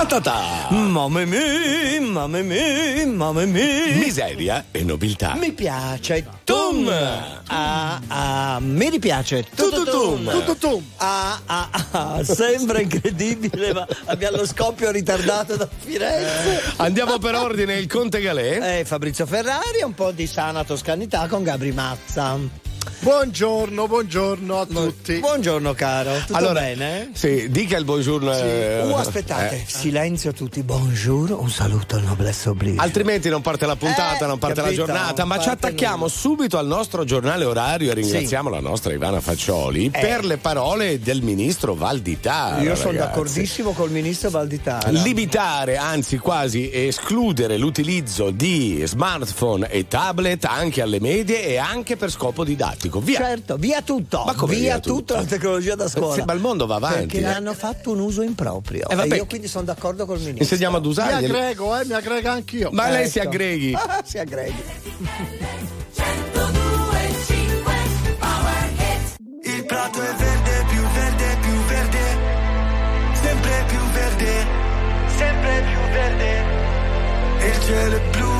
Ta ta ta. Mamma mia, mamma mia, mamma mia. Miseria e nobiltà. Mi piace tum. Ah, ah, mi piace tututum. Tututum. Ah, ah, ah, sembra incredibile, ma abbiamo lo scoppio ritardato da Firenze. Andiamo per ordine il Conte Galè. Eh, Fabrizio Ferrari, un po' di sana toscanità con Gabri Mazza. Buongiorno, buongiorno a tutti. Buongiorno caro, tutto Allora, bene? Sì, dica il buongiorno. eh, Uh, aspettate, eh. silenzio tutti, buongiorno, un saluto al noblesse oblige. Altrimenti non parte la puntata, Eh, non parte capito, la giornata, ma ci attacchiamo nulla. subito al nostro giornale orario e ringraziamo la nostra Ivana Faccioli Eh. per le parole del ministro Valditara. Io sono d'accordissimo col ministro Valditara. Limitare, anzi quasi escludere l'utilizzo di smartphone e tablet anche alle medie e anche per scopo didattico. Via. Certo, via tutto. Ma come via, via tutto? tutta la tecnologia da scuola. Sì, ma il mondo va avanti. Perché ne eh. hanno fatto un uso improprio. Eh, vabbè. e io quindi sono d'accordo col ministro. Insegniamo ad Mi usarli. aggrego, eh, mi aggrego anch'io. Ma lei Ecco. si aggreghi. Ah, si aggreghi. Il prato è verde, più verde, più verde, sempre più verde, sempre più verde. Il cielo è blu,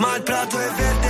Ma il prato è verde,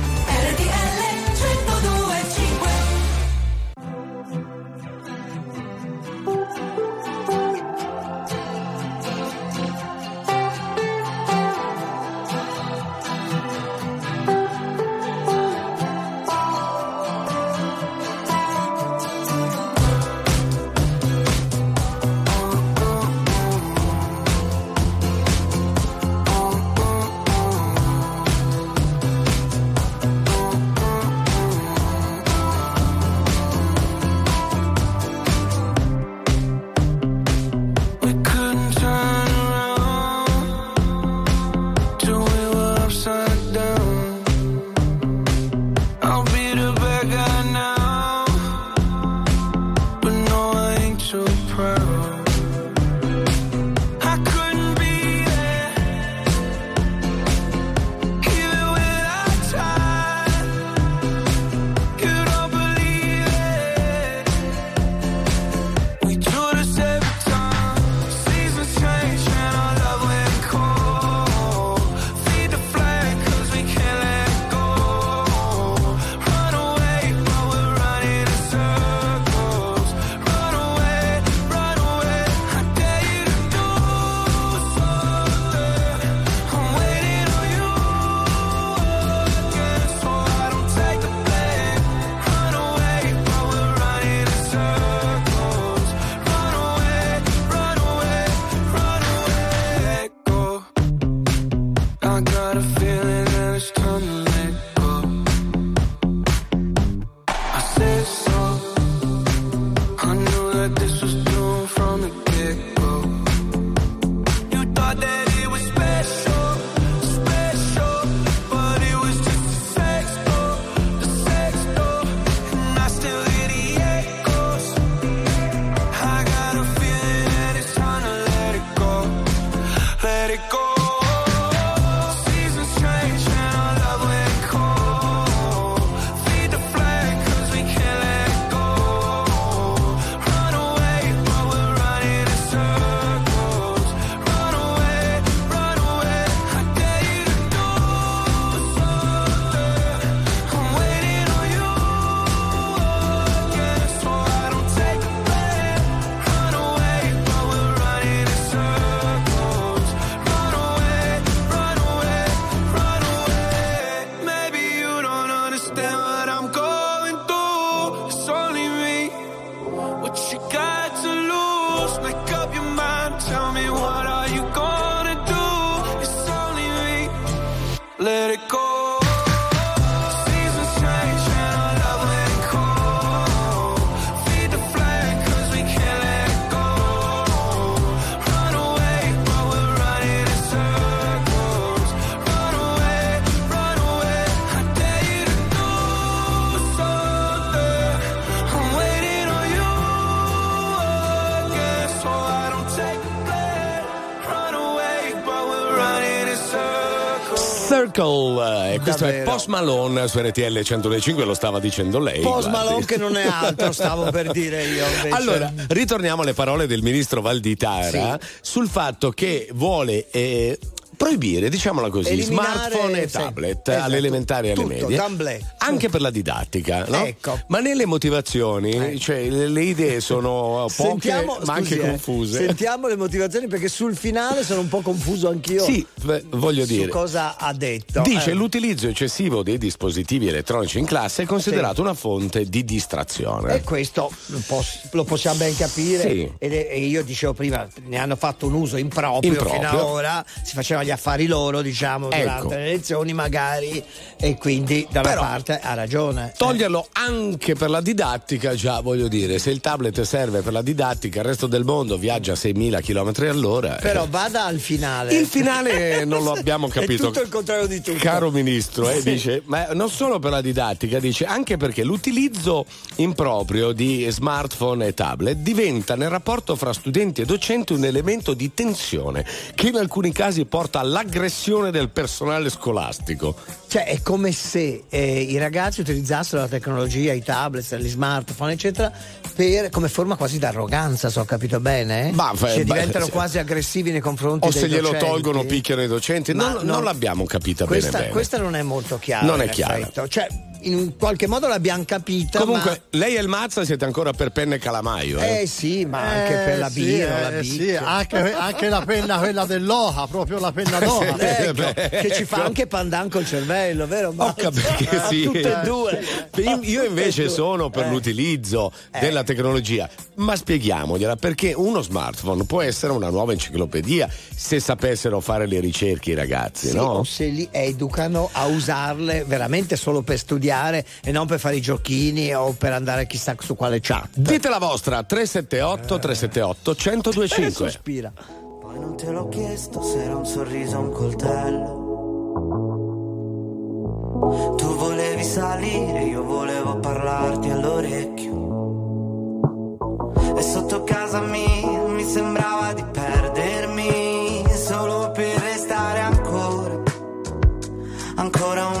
Post Malone su RTL 105, lo stava dicendo lei. Post guardi. Malone che non è altro, stavo per dire io. Invece. Allora, ritorniamo alle parole del ministro Valditara sì. sul fatto che vuole eh, proibire, diciamola così, Eliminare, smartphone e tablet esatto, all'elementare e alle medie. Gamble. Anche per la didattica, no? Ecco. Ma nelle motivazioni, eh. cioè, le, le, idee sono poche, sentiamo, ma anche scusi, eh, confuse. Sentiamo le motivazioni perché sul finale sono un po' confuso anch'io. Sì, beh, voglio su dire. cosa ha detto? Dice eh. l'utilizzo eccessivo dei dispositivi elettronici in classe è considerato sì. una fonte di distrazione. E questo lo possiamo ben capire. Sì. E io dicevo prima, ne hanno fatto un uso improprio, improprio. fino ad ora, si faceva gli affari loro, diciamo, ecco. durante le elezioni, magari, e quindi da una parte ha ragione. Toglierlo eh. anche per la didattica, già voglio dire, se il tablet serve per la didattica, il resto del mondo viaggia a 6.000 km all'ora. Però eh. vada al finale. Il finale non lo abbiamo capito. È tutto il contrario di tutto. Caro ministro, eh, sì. dice, ma non solo per la didattica, dice anche perché l'utilizzo improprio di smartphone e tablet diventa nel rapporto fra studenti e docenti un elemento di tensione che in alcuni casi porta all'aggressione l'aggressione del personale scolastico. Cioè è come se eh, i ragazzi utilizzassero la tecnologia, i tablet, gli smartphone, eccetera, per, come forma quasi d'arroganza, se ho capito bene. Ma, cioè, diventano beh, quasi aggressivi nei confronti o dei docenti. O se glielo tolgono, picchiano i docenti. Non, non, non, l'abbiamo capita questa, bene, bene. Questa non è molto chiara. Non è chiara. Cioè, in qualche modo l'abbiamo capita. Comunque, ma... lei e il Mazza siete ancora per penne e calamaio. Eh, eh sì, ma anche per la sì, birra, eh, la bic. sì, anche, anche, la penna, quella dell'Oha, proprio la penna d'Oha. ecco, che ci fa anche pandan col cervello, vero? Ho capito, sì. Tutte e due. Io invece sono per eh. l'utilizzo eh. della tecnologia, ma spieghiamogliela perché uno smartphone può essere una nuova enciclopedia se sapessero fare le ricerche i ragazzi, sì, no? O se li educano a usarle veramente solo per studiare e non per fare i giochini o per andare chissà su quale chat. Dite la vostra 378 378 1025. Sospira. Poi non te l'ho chiesto se era un sorriso o un coltello. Tu volevi salire, io volevo parlarti all'orecchio. E sotto casa mia mi sembrava di perdermi solo per restare ancora, ancora un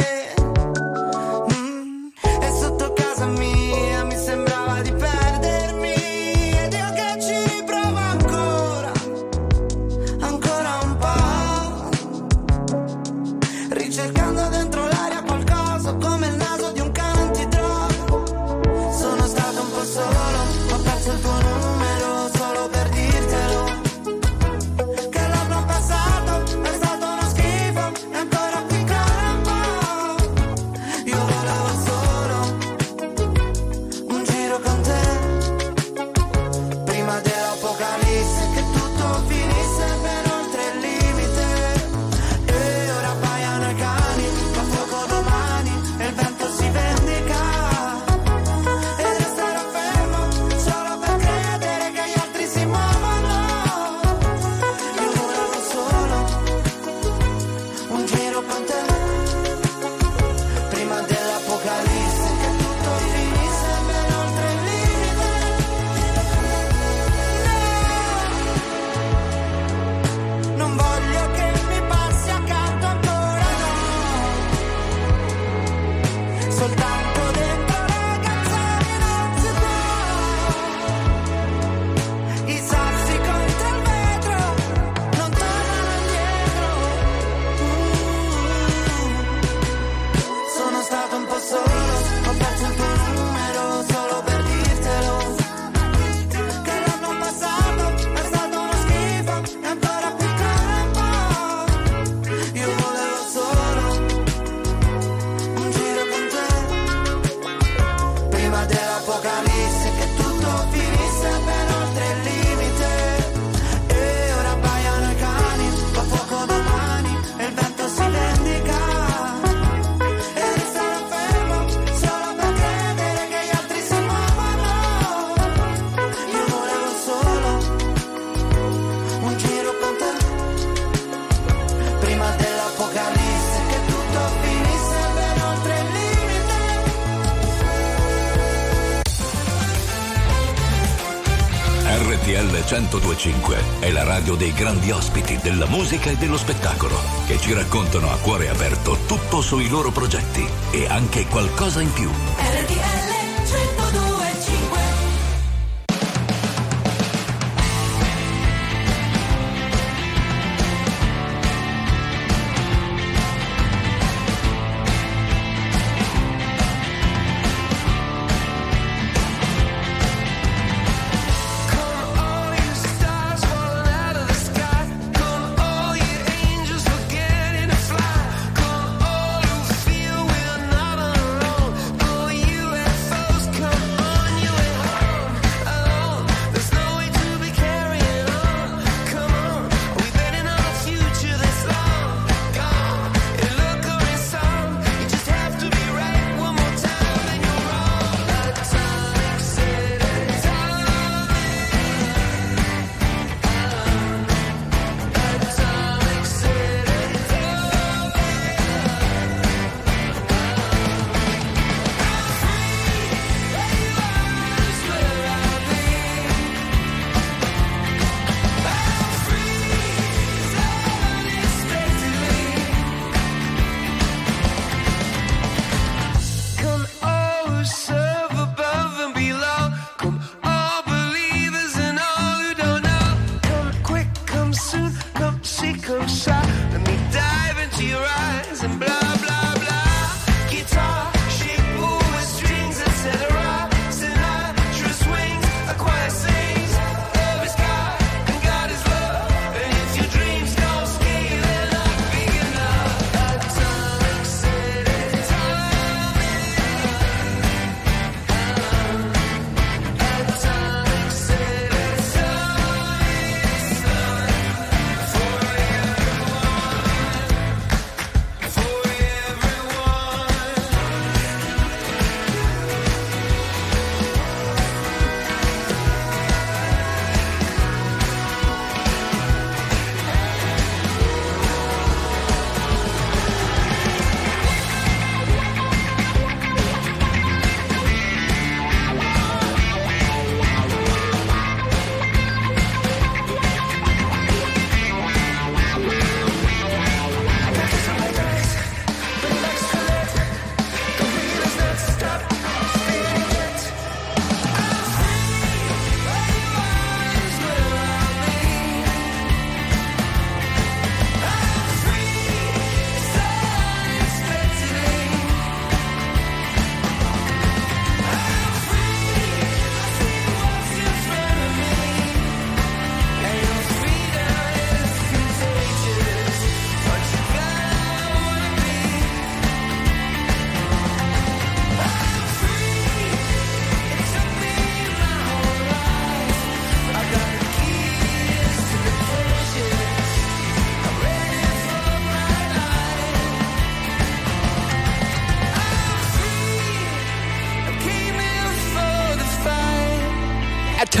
1025 è la radio dei grandi ospiti della musica e dello spettacolo che ci raccontano a cuore aperto tutto sui loro progetti e anche qualcosa in più. RTL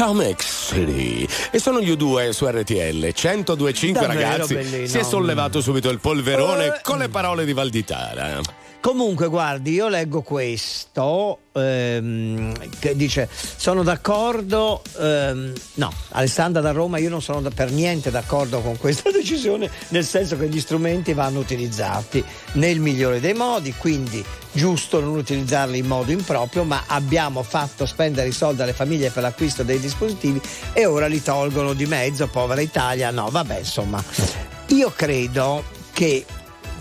Atomic City. E sono gli U2 su RTL 1025 ragazzi. Bellino. Si è sollevato subito il polverone eh. con le parole di Valditara. Comunque, guardi, io leggo questo ehm, che dice: Sono d'accordo. Ehm, no, Alessandra da Roma, io non sono da, per niente d'accordo con questa decisione, nel senso che gli strumenti vanno utilizzati nel migliore dei modi, quindi giusto non utilizzarli in modo improprio, ma abbiamo fatto spendere i soldi alle famiglie per l'acquisto dei dispositivi e ora li tolgono di mezzo, povera Italia. No, vabbè, insomma, io credo che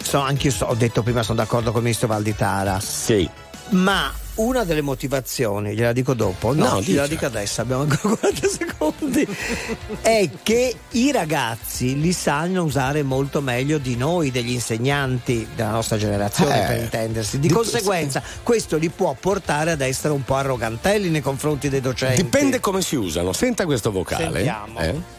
so, anche io so, ho detto prima sono d'accordo con il ministro Valditara. Sì. Ma una delle motivazioni, gliela dico dopo, no, no gliela dico adesso, abbiamo ancora 40 secondi, è che i ragazzi li sanno usare molto meglio di noi, degli insegnanti della nostra generazione, eh, per intendersi. Di, di conseguenza, sì. questo li può portare ad essere un po' arrogantelli nei confronti dei docenti. Dipende come si usano. Senta questo vocale. Eh?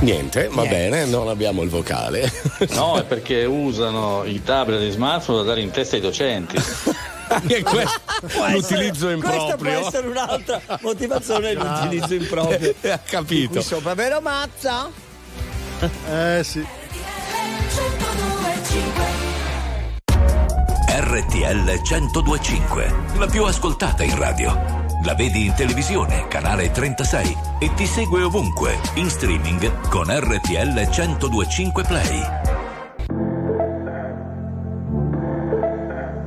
Niente, va Niente. bene, non abbiamo il vocale. No, è perché usano i tablet e smartphone da dare in testa ai docenti. anche questo l'utilizzo improprio. Questa può essere un'altra motivazione, ah. l'utilizzo improprio. Ha capito. Sopra, vero mazza? Eh sì. RTL 1025, la più ascoltata in radio. La vedi in televisione, canale 36 e ti segue ovunque, in streaming con RTL 1025 Play.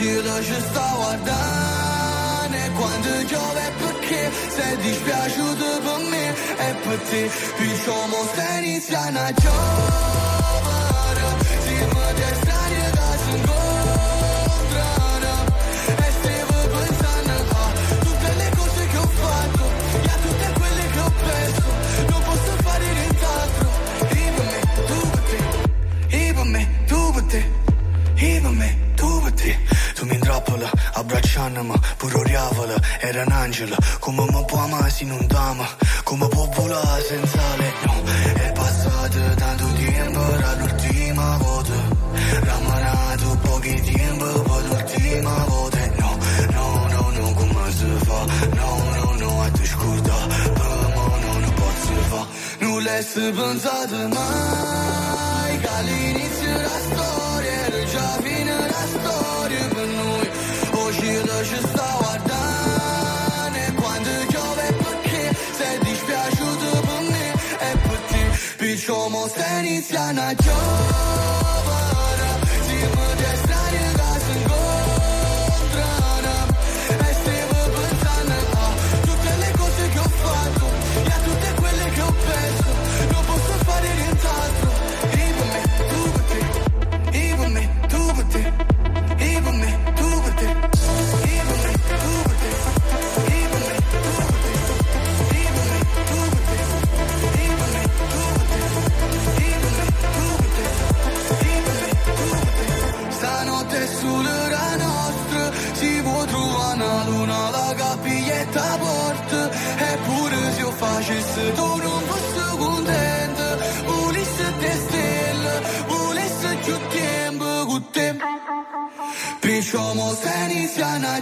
giro ci stavo a dare quando giove perché sei dispiaciuto per me e per te diciamo se inizia a giovane si mi destare da singolare e pensando a tutte le cose che ho fatto e a tutte quelle che ho perso non posso fare nient'altro e me, tu per te e me, tu per te e me tu mi intrappola, abbracciandomi, puro riavola, era un angelo. Come mi può amare se non t'ama, come può volare senza le... È passato tanto tempo, dall'ultima volta. Ramanato pochi tempo, poi l'ultima volta. No, no, no, no, come si fa? No, no, no, a te scusa però no, non posso fare. Nulla è pensato mai. Somos Ceniciana yo.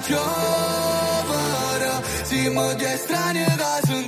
Giovara Si më gjestranje da sënë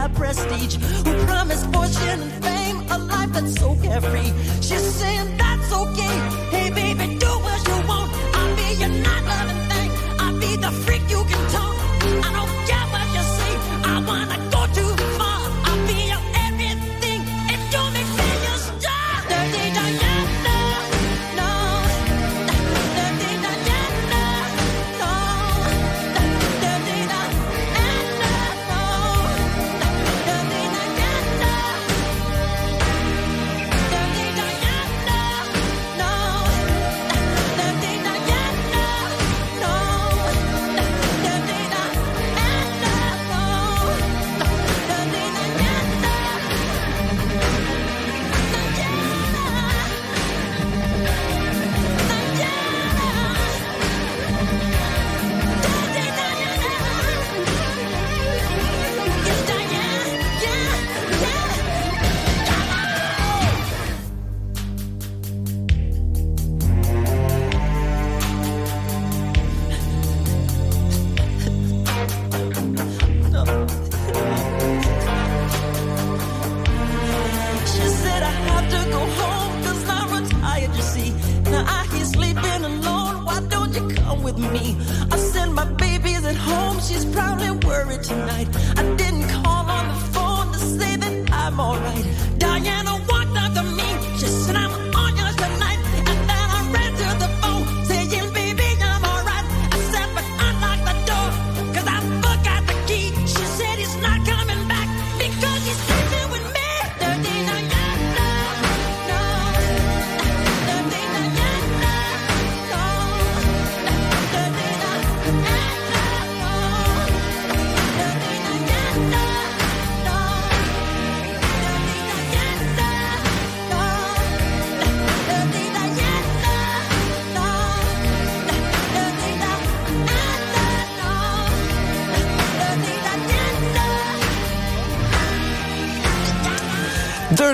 have prestige, who promise fortune and fame, a life that's so carefree. She's saying.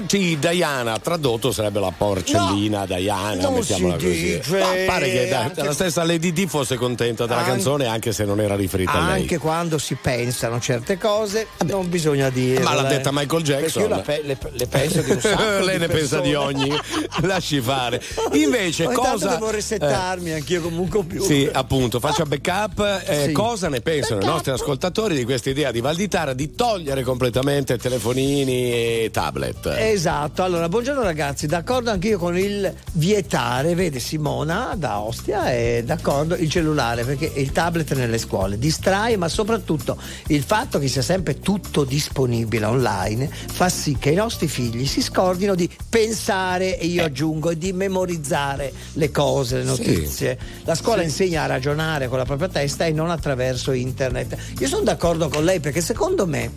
Dirty Diana, tradotto sarebbe la porcellina no, Diana, mettiamola così. No, pare che anche... la stessa Lady D fosse contenta della anche, canzone anche se non era riferita a lei. Anche quando si pensano certe cose, Vabbè. non bisogna dire. Ma l'ha detta Michael Jackson. Io pe- le, le, penso di un sacco Lei ne persone. pensa di ogni. Lasci fare. Invece, Ogni cosa. devo resettarmi, eh. anch'io un computer. Sì, appunto, faccia backup. Eh, sì. Cosa ne pensano backup. i nostri ascoltatori di questa idea di Valditara di togliere completamente telefonini e tablet? Esatto, allora buongiorno ragazzi, d'accordo anch'io con il vietare, vede Simona da Ostia è d'accordo il cellulare perché il tablet nelle scuole distrae ma soprattutto il fatto che sia sempre tutto disponibile online fa sì che i nostri figli si scordino di pensare e io eh. aggiungo di memorizzare le cose, le notizie. Sì. La scuola sì. insegna a ragionare con la propria testa e non attraverso internet. Io sono d'accordo con lei perché secondo me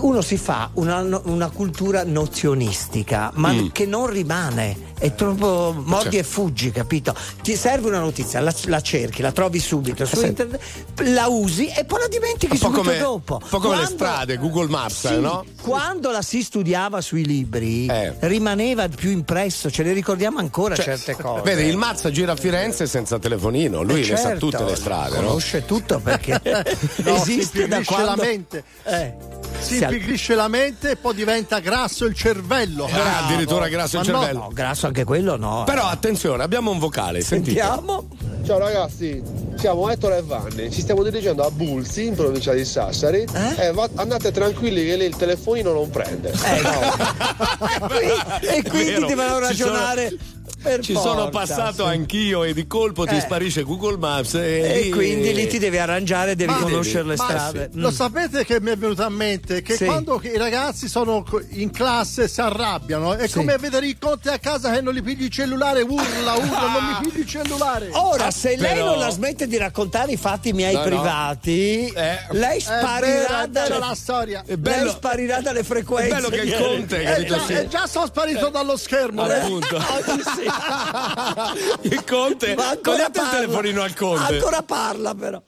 uno si fa una, una cultura nozionistica, ma mm. che non rimane. È troppo mordi cioè. e fuggi, capito? Ti serve una notizia, la, la cerchi, la trovi subito su eh, internet, la usi e poi la dimentichi subito come, dopo. Un po' come Quando, le strade, Google Maps, sì, no? Quando la si studiava sui libri, eh. rimaneva più impresso, ce le ricordiamo ancora cioè, certe cose. Vedi, il Mazza gira a Firenze senza telefonino, lui eh certo, le sa certo, tutte le strade, conosce no? tutto perché no, esiste da quando la mente. Eh si impigrisce la mente e poi diventa grasso il cervello. Ah, addirittura grasso il cervello. No, grasso anche quello no. Però attenzione, abbiamo un vocale, sentiamo. Ciao ragazzi, siamo Ettore e Vanni, ci stiamo dirigendo a Bulzi in provincia di Sassari eh? e va- andate tranquilli che lì il telefonino non prende. Eh, no. e quindi devono ragionare. Sono per Ci forza, sono passato sì. anch'io e di colpo ti eh. sparisce Google Maps. E, e quindi lì ti devi arrangiare, devi ma conoscere devi, le strade. Sì. Mm. Lo sapete che mi è venuto a mente? Che sì. quando i ragazzi sono in classe si arrabbiano, è come vedere i conti a casa che non gli pigli il cellulare, urla, urla, non mi pigli il cellulare. Ora, se Però... lei non la smette di raccontare i fatti miei no, privati, no. Eh. lei sparirà dalla storia. È bello, lei sparirà dalle frequenze. È bello che il Conte, eh, già, eh, già sono sparito dallo schermo. Appunto. sì. il conte ma ancora il telefonino al conte ancora parla però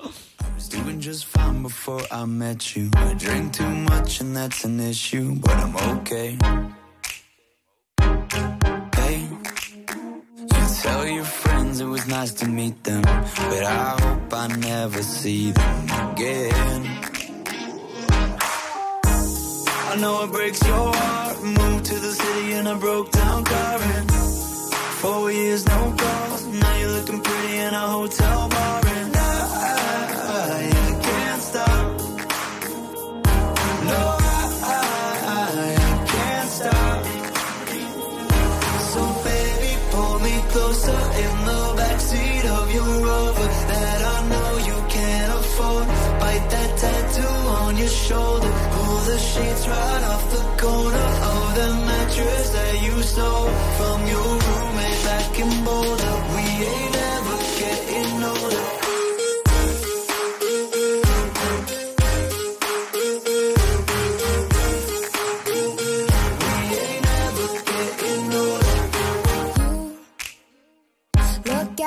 Doing just fine before I met you. I drink too much and that's an issue, but I'm okay. Hey, you tell your friends it was nice to meet them, but I hope I never see them again. I know it breaks your heart. Moved to the city in a broke down car and Four years, no calls. Now you're looking pretty in a hotel bar. And I, I can't stop. No, I, I can't stop. So baby, pull me closer in the backseat of your Rover that I know you can't afford. Bite that tattoo on your shoulder. Pull the sheets right off the corner of the mattress that you stole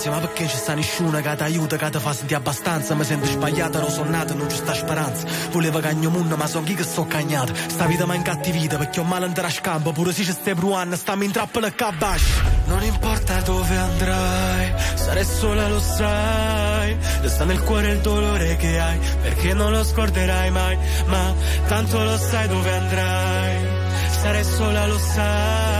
Stanza, chi in ansia Ma perché ci sta nessuno che ti aiuta, che ti fa sentire abbastanza? Mi sento sbagliata, non sono nata, non ci sta speranza. Volevo cagno munno, ma son chi che sto cagnata Sta vita mi incattivita, perché ho male in scampo. Pure se ci stai bruando, stammi in trappola e cabash Non importa dove andrai Sarai sola, lo sai. Resta nel cuore il dolore che hai Perché non lo scorderai mai. Ma tanto lo sai dove andrai. Sarai sola, lo sai.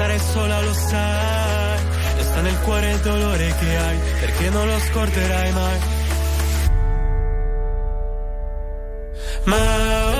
Sarai sola, lo sai. Resta nel cuore il dolore che hai, perché non lo scorderai mai. Ma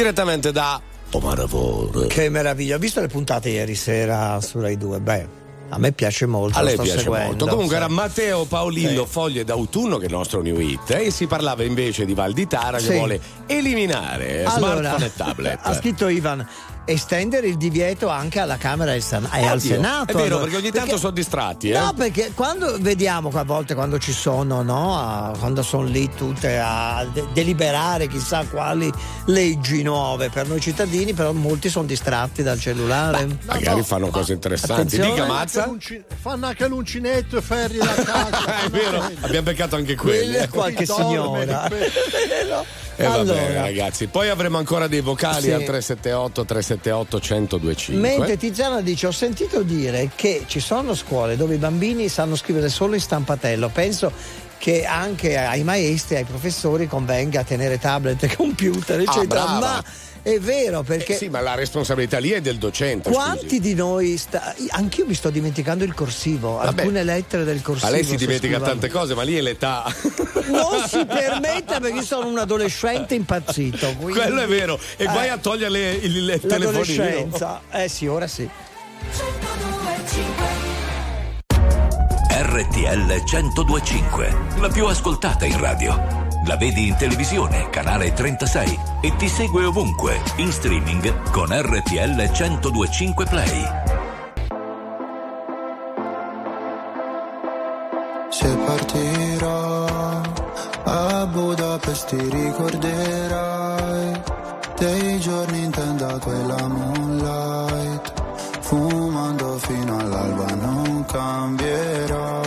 Direttamente da Omaravore. Che meraviglia, ho visto le puntate ieri sera su Rai 2, beh. A me piace molto. A lei piace seguendo, molto. Comunque sì. era Matteo Paolillo, Sì. Foglie d'autunno, che è il nostro new hit, e si parlava invece di Val di Tara Sì. che vuole eliminare Allora, smartphone e tablet. Ha scritto Ivan. Estendere il divieto anche alla Camera e al, e Senato. È vero, allora. perché ogni tanto sono distratti, eh? No, perché quando vediamo a volte quando ci sono, no? a- quando sono lì tutte a de- deliberare chissà quali leggi nuove per noi cittadini, però molti sono distratti dal cellulare. Magari fanno cose interessanti. Dica Fanno Mazza. anche Fanno anche l'uncinetto e ferri da casa. È vero, abbiamo beccato anche quelli. Eh. qualche Dorme, signora. E va Allora. bene, ragazzi. Poi avremo ancora dei vocali Sì. al 378 378 1025. Mentre Tiziana dice: Ho sentito dire che ci sono scuole dove i bambini sanno scrivere solo in stampatello. Penso che anche ai maestri, ai professori convenga tenere tablet e computer, eccetera. brava. Ma è vero perché. Eh sì, ma la responsabilità lì è del docente. Quanti scusi. di noi sta... Anch'io mi sto dimenticando il corsivo, Vabbè. alcune lettere del corsivo. Ma lei si dimentica scrivo- tante cose, ma lì è l'età. Non si permetta perché io sono un adolescente impazzito. quindi- Quello è vero. E guai Eh, a togliere il, il telefonino. Eh sì, ora sì. RTL 1025, la più ascoltata in radio. La vedi in televisione, canale 36 e ti segue ovunque, in streaming con RTL 1025 Play. Se partirò a Budapest ti ricorderai dei giorni in tenda quella moonlight fumando fino all'alba non cambierai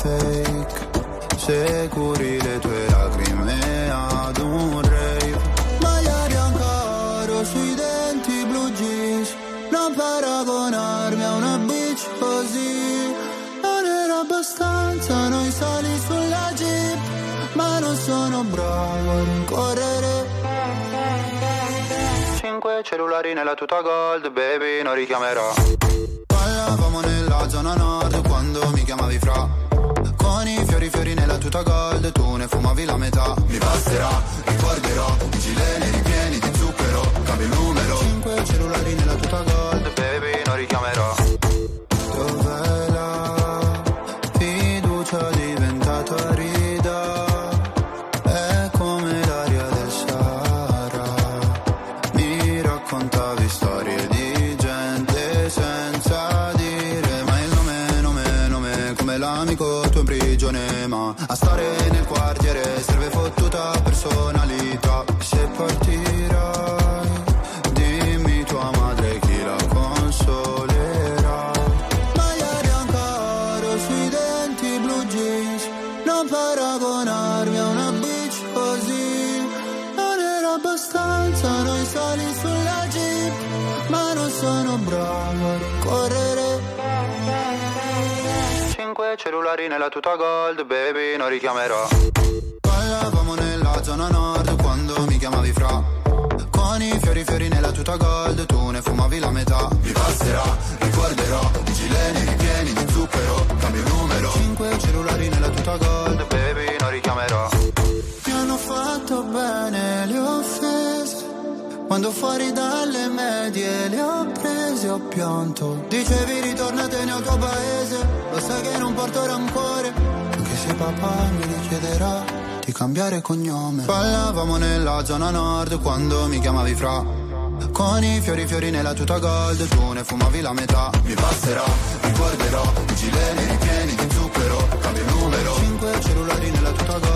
fake. Se curi le tue lacrime ad un rave. Maglia bianca sui denti blu jeans. Non paragonarmi a una bitch così. Non era abbastanza noi sali sulla jeep. Ma non sono bravo a rincorrere. Cinque cellulari nella tuta gold Baby non richiamerò. Parlavamo nella zona nord Quando mi chiamavi fra con i fiori fiori nella tuta gold. Tu ne fumavi la metà Mi basterà, ricorderò I Cellulari nella tuta gold, baby, non richiamerò. Parlavamo nella zona nord quando mi chiamavi fra. Con i fiori fiori nella tuta gold, tu ne fumavi la metà. Ho pianto. Dicevi ritornatene al tuo paese Lo sai che non porto rancore. Anche se papà mi richiederà Di cambiare cognome. Parlavamo nella zona nord Quando mi chiamavi fra. Con i fiori fiori nella tuta gold Tu ne fumavi la metà. Mi passerà, ricorderò I gileni ripieni di zucchero Cambio il numero. Cinque cellulari nella tuta gold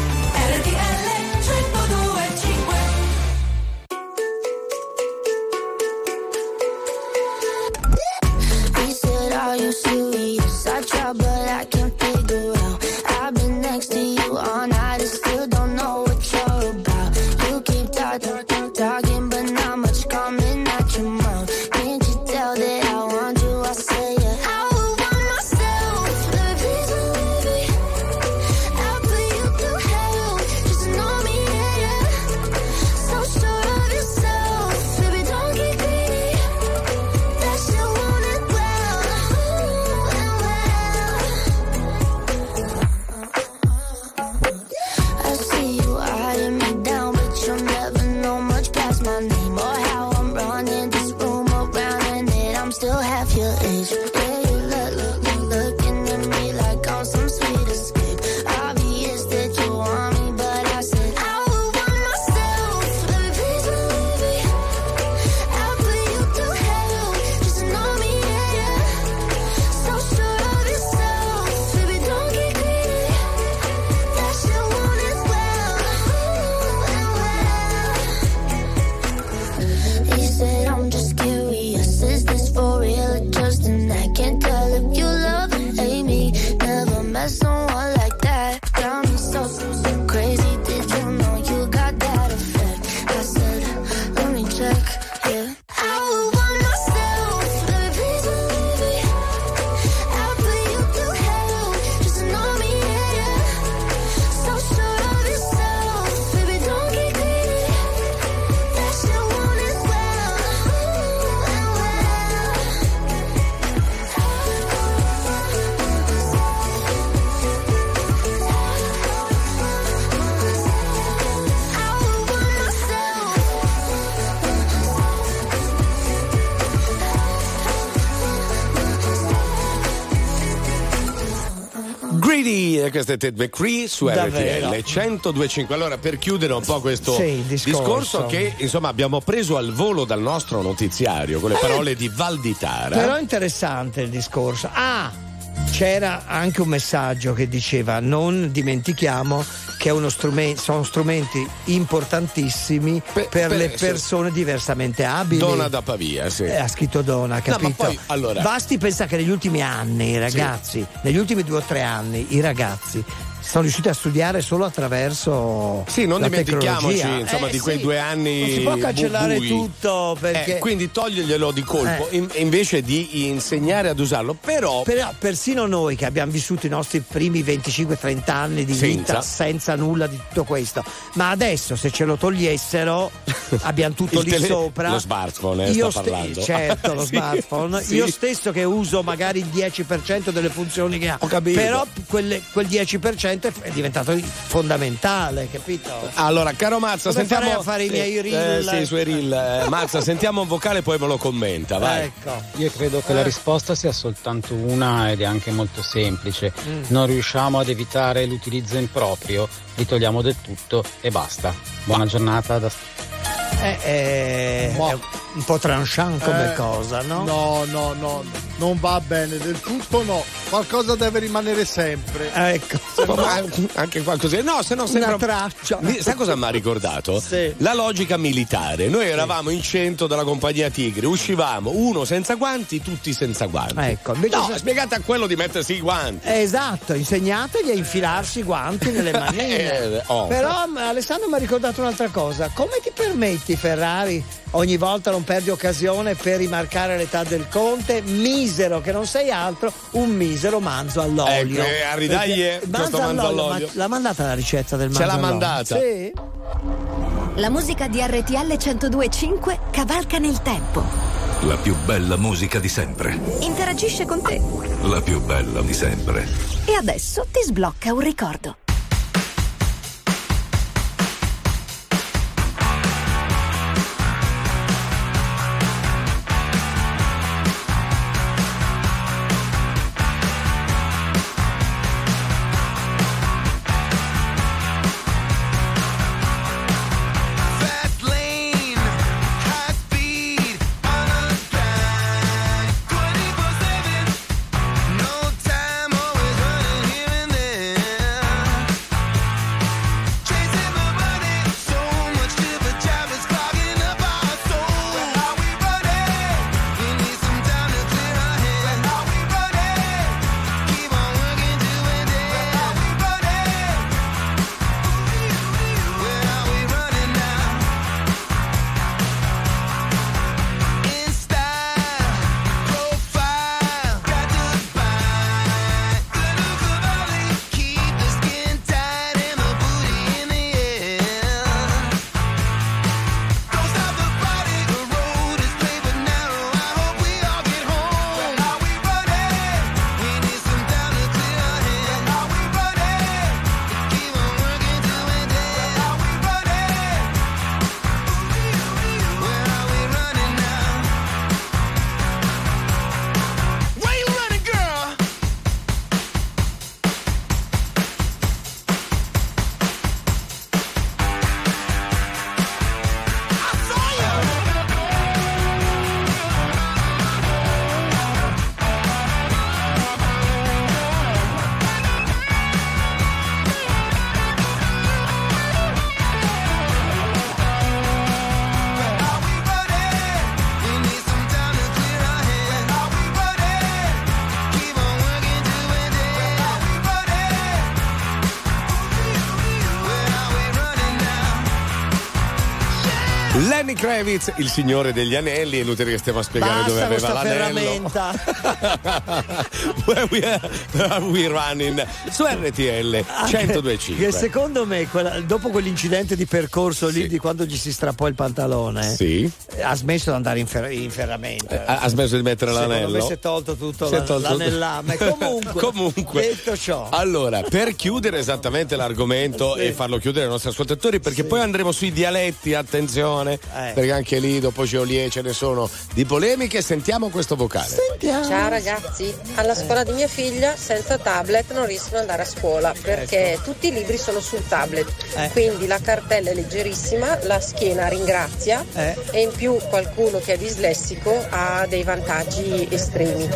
Questa è Ted McCree su Davvero. RTL 1025. Allora, per chiudere un po' questo Sì, discorso. discorso che insomma abbiamo preso al volo dal nostro notiziario con le parole di Valditara. Però è interessante il discorso. Ah, c'era anche un messaggio che diceva non dimentichiamo che è uno strumento, sono strumenti importantissimi per, per- le sì. persone diversamente abili. Dona da Pavia, sì. Eh, ha scritto Dona, capito? poi, allora- Basti pensa che negli ultimi anni i ragazzi, negli ultimi due o tre anni, i ragazzi sono riusciti a studiare solo attraverso Sì, non la dimentichiamoci tecnologia. insomma Eh, di quei sì. due anni. Non si può cancellare bui. tutto perché Eh, quindi toglierglielo di colpo Eh. in- invece di insegnare ad usarlo. Però, Però persino noi che abbiamo vissuto i nostri primi 25-30 anni di vita Senza. senza nulla di tutto questo, ma adesso se ce lo togliessero abbiamo tutto lì tele- sopra. lo smartphone, eh, io sta parlando. certo, lo Sì, smartphone. sì. Io stesso che uso magari il 10% delle funzioni che ha. capito. Però quelle- quel 10% è- è diventato fondamentale, capito? allora, caro Mazza, Come sentiamo. a fare i miei Eh, reel? eh, sì, i suoi reel. Eh, Mazza, sentiamo un vocale, poi me lo commenta. Vai. Ecco. Io credo che la risposta sia soltanto una ed è anche molto semplice. Mm. Non riusciamo ad evitare l'utilizzo improprio, li togliamo del tutto e basta. Buona giornata da Eh, eh, Ma- è un po' tranchant come Eh, cosa, no? No, no, no, non va bene del tutto, no. Qualcosa deve rimanere sempre. Ecco. Ma anche qualcosa. No, se no sembra. Una traccia. Mi- Sai cosa mi ha ricordato? Sì. La logica militare. Noi eravamo in centro della compagnia Tigre, uscivamo uno senza guanti, tutti senza guanti. Ecco, invece No, se- spiegate a quello di mettersi i guanti. Eh, Esatto, insegnategli a infilarsi i guanti nelle manine. Eh, oh. Però Alessandro mi ha ricordato un'altra cosa. Come ti permetti, Ferrari, ogni volta non perdi occasione per rimarcare l'età del conte? Misero, che non sei altro, un misero manzo all'olio. Ecco, eh, a ridaglie Perché- questo manzo all'olio. ma l'ha mandata la ricetta del manzo Ce l'ha all'olio? mandata. Sì. La musica di RTL 1025 cavalca nel tempo. La più bella musica di sempre. Interagisce con te. La più bella di sempre. E adesso ti sblocca un ricordo. Kravitz, il signore degli anelli, è inutile che stiamo a spiegare dove Basta aveva questa l'anello. ferramenta. Where we are, where are we running? Su RTL Anche 1025. Che secondo me, quella- dopo quell'incidente di percorso lì di quando gli si strappò il pantalone, Sì. eh, ha smesso di andare in, fer- in ferramenta. Ha, ha smesso di mettere Secondo l'anello? me si è tolto tutto Si è tolto- l'anellame. Comunque, Comunque. detto ciò, Allora, per chiudere esattamente l'argomento Sì. e farlo chiudere ai nostri ascoltatori, perché poi andremo sui dialetti, attenzione, eh. perché anche lì dopo Geolie ce ne sono di polemiche. Sentiamo questo vocale. Sentiamo. Ciao ragazzi, alla scuola di mia figlia senza tablet non riescono ad andare a scuola perché ecco. tutti i libri sono sul tablet, eh. quindi la cartella è leggerissima, la schiena ringrazia eh. e in più qualcuno che è dislessico ha dei vantaggi estremi.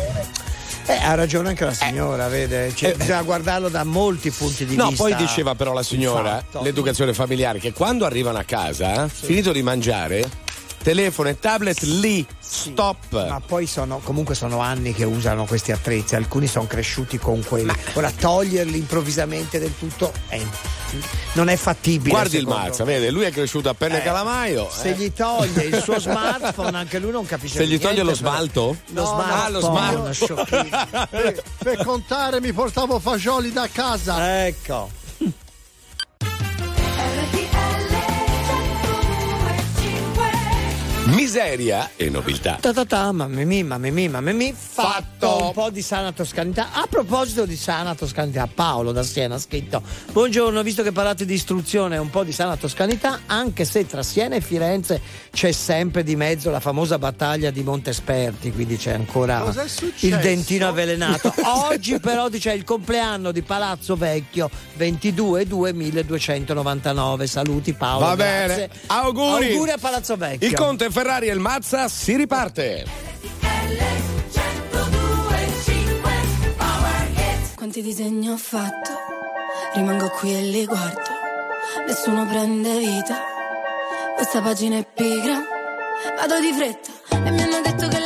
Eh, ha ragione anche la signora, eh. vede? Cioè, eh. Bisogna guardarlo da molti punti di no, vista. No, poi diceva però la signora, l'educazione familiare, che quando arrivano a casa, sì. finito di mangiare, telefono e tablet lì, sì, stop. Ma poi sono, comunque sono anni che usano questi attrezzi, alcuni sono cresciuti con quelli. Ora toglierli improvvisamente del tutto è non è fattibile. Guardi il Mazza, vede, lui è cresciuto a penne eh, calamaio. Se eh. gli toglie il suo smartphone, anche lui non capisce Se gli toglie lo smalto? Lo no, smalto. Ah, lo smalto. per, per contare mi portavo fagioli da casa. Ecco. Miseria e nobiltà. Ta ta ta, mamma mia, mamma mia, mamma mia. Fatto un po' di sana toscanità. A proposito di sana toscanità, Paolo da Siena ha scritto: Buongiorno, visto che parlate di istruzione, un po' di sana toscanità, anche se tra Siena e Firenze c'è sempre di mezzo la famosa battaglia di Montesperti, quindi c'è ancora il dentino avvelenato. Oggi però dice il compleanno di Palazzo Vecchio 22 2 1299. Saluti Paolo. Va bene. Auguri. Auguri a Palazzo Vecchio. Il conte Ferrari il Mazza si riparte. Quanti disegni ho fatto, rimango qui e li guardo, nessuno prende vita, questa pagina è pigra, vado di fretta. E mi hanno detto che la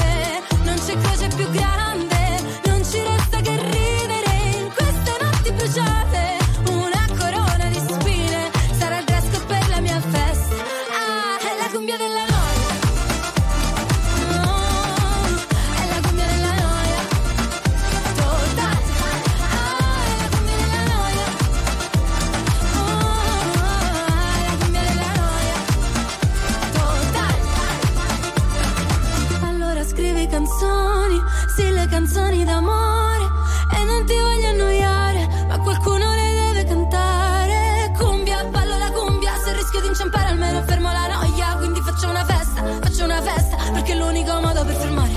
inciampare almeno fermo la noia, quindi faccio una festa, faccio una festa, perché è l'unico modo per fermare,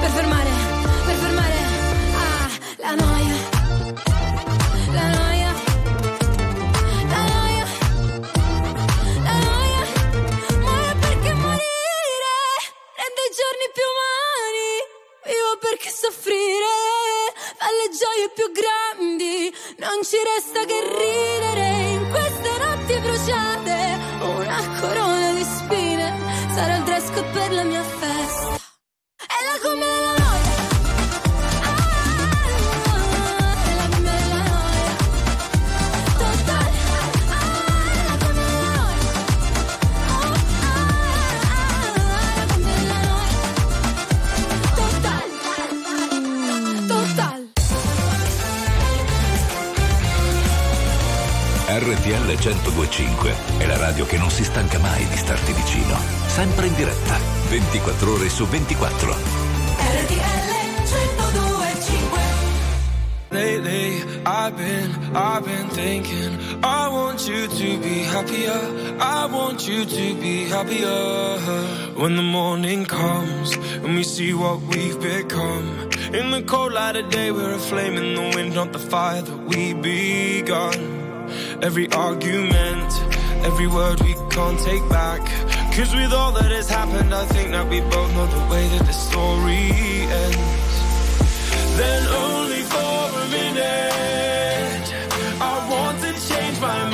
per fermare, per fermare ah, la noia. La noia. La noia. La noia. Muore perché morire rende i giorni più umani. Vivo perché soffrire alle gioie più grandi non ci resta che ridere in queste notti bruciate una corona di spine. Sarà il dress per la mia festa. È la come la RTL 1025 è la radio che non si stanca mai di starti vicino. Sempre in diretta, 24 ore su 24. RTL 1025 I've been, I've been thinking. I want you to be happier. I want you to be happier. When the morning comes and we see what we've become. In the cold light of day, we're a flame in the wind, not the fire that we begun. Every argument, every word we can't take back. Cause with all that has happened, I think that we both know the way that the story ends. Then only for a minute, I want to change my mind.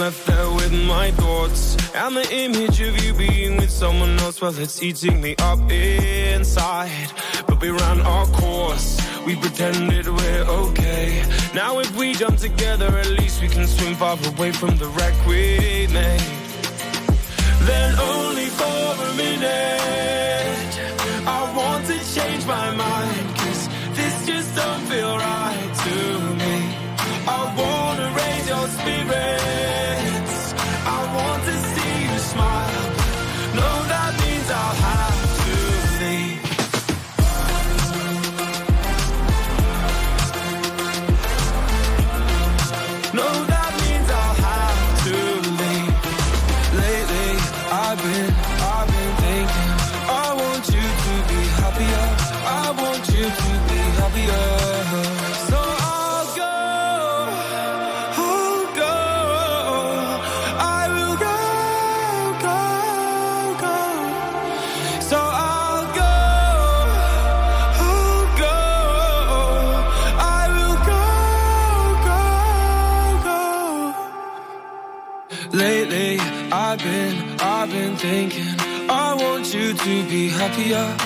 Left there with my thoughts and the image of you being with someone else, well, it's eating me up inside. But we ran our course. We pretended we're okay. Now if we jump together, at least we can swim far away from the wreck we made. Then only for a minute, to be. So I'll go, I'll go. I will go, go, go. So I'll go, I'll go. I will go, go, go. Lately, I've been, I've been thinking. I want you to be happier.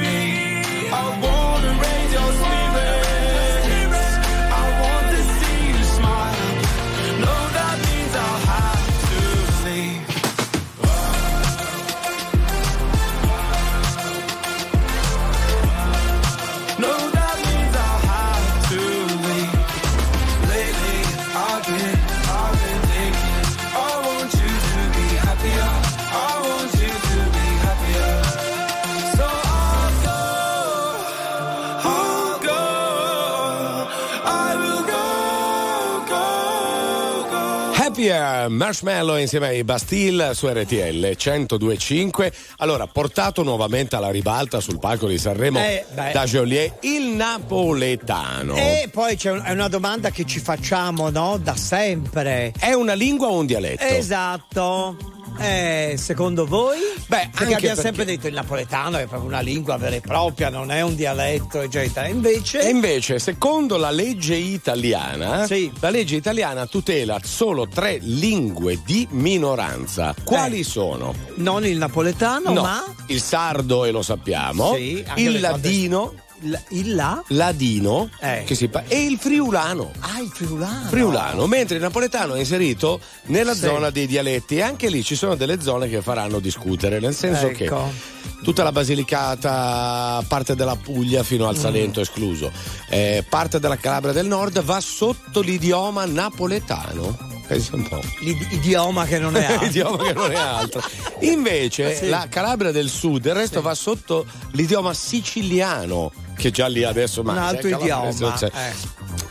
Marshmallow insieme ai Bastille su RTL 1025. Allora, portato nuovamente alla ribalta sul palco di Sanremo Eh, da Joliet, il napoletano. E poi c'è un- è una domanda che ci facciamo, no? Da sempre. È una lingua o un dialetto? Esatto. Eh, secondo voi? Beh, perché anche abbiamo perché- sempre detto il napoletano è proprio una lingua vera e propria, non è un dialetto, eccetera. Invece. E invece, secondo la legge italiana, la legge italiana tutela solo tre lingue di minoranza. Quali sono? Non il napoletano, No, ma. il sardo, e lo sappiamo, Sì, il ladino, Il, il là? ladino Eh. che si pa- e il friulano. Ah, il friulano. Friulano, mentre il napoletano è inserito nella Sì. zona dei dialetti e anche lì ci sono delle zone che faranno discutere, nel senso Ecco. che tutta la Basilicata, parte della Puglia fino al Mm. Salento escluso, eh, parte della Calabria del Nord va sotto l'idioma napoletano. Pensa un po'. L'idioma che non è altro. Idioma che non è altro. Invece Sì. la Calabria del Sud, il resto va sotto l'idioma siciliano, che già lì adesso Un ma altro idioma, c'è- eh.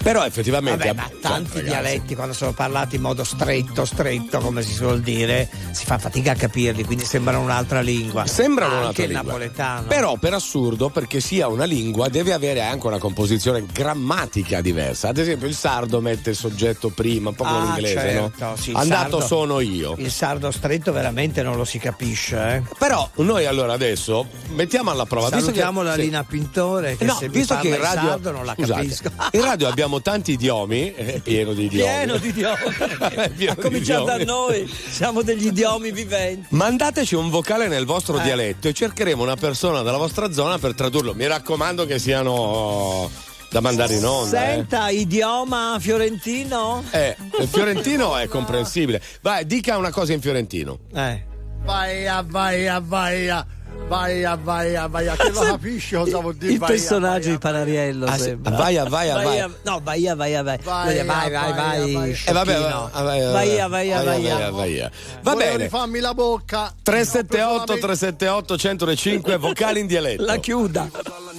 Però effettivamente. Vabbè, ma tanti cioè, dialetti quando sono parlati in modo stretto, stretto, come si suol dire, si fa fatica a capirli, quindi sembrano un'altra lingua. Sembrano anche un'altra il lingua. napoletano. Però per assurdo, perché sia una lingua, deve avere anche una composizione grammatica diversa. Ad esempio, il sardo mette il soggetto prima, un po' come Ah, l'inglese, certo, no? sì, il Andato sardo- sono io. Il sardo stretto veramente non lo si capisce. Eh? Però noi allora adesso mettiamo alla prova. visto che- Salutiamo la sì. Lina Pintore che No, se visto che in radio, sardo non la scusate, capisco. in radio abbiamo tanti idiomi, è pieno di idiomi. Pieno di idiomi. Pieno A cominciare da noi, siamo degli idiomi viventi. Mandateci un vocale nel vostro Eh. dialetto e cercheremo una persona della vostra zona per tradurlo. Mi raccomando che siano da mandare in onda. eh. Senta, idioma fiorentino? Eh, il fiorentino è comprensibile. Vai, dica una cosa in fiorentino. Eh. Vai vai vai. Vai a, vai a, vai a. Che lo capisci cosa vuol dire? Il vai personaggio vai di Panariello Ah, sembra. Vai a, vai a, vai a. No, vai a, vai a, vai. Vai Vai, vai, vai, vai a, vai a. Eh, vabbè, vai a, Vai a, vai a, vai a. a, vai a. Va bene. rifarmi la bocca. 378 378 105 vocali in dialetto. La chiuda.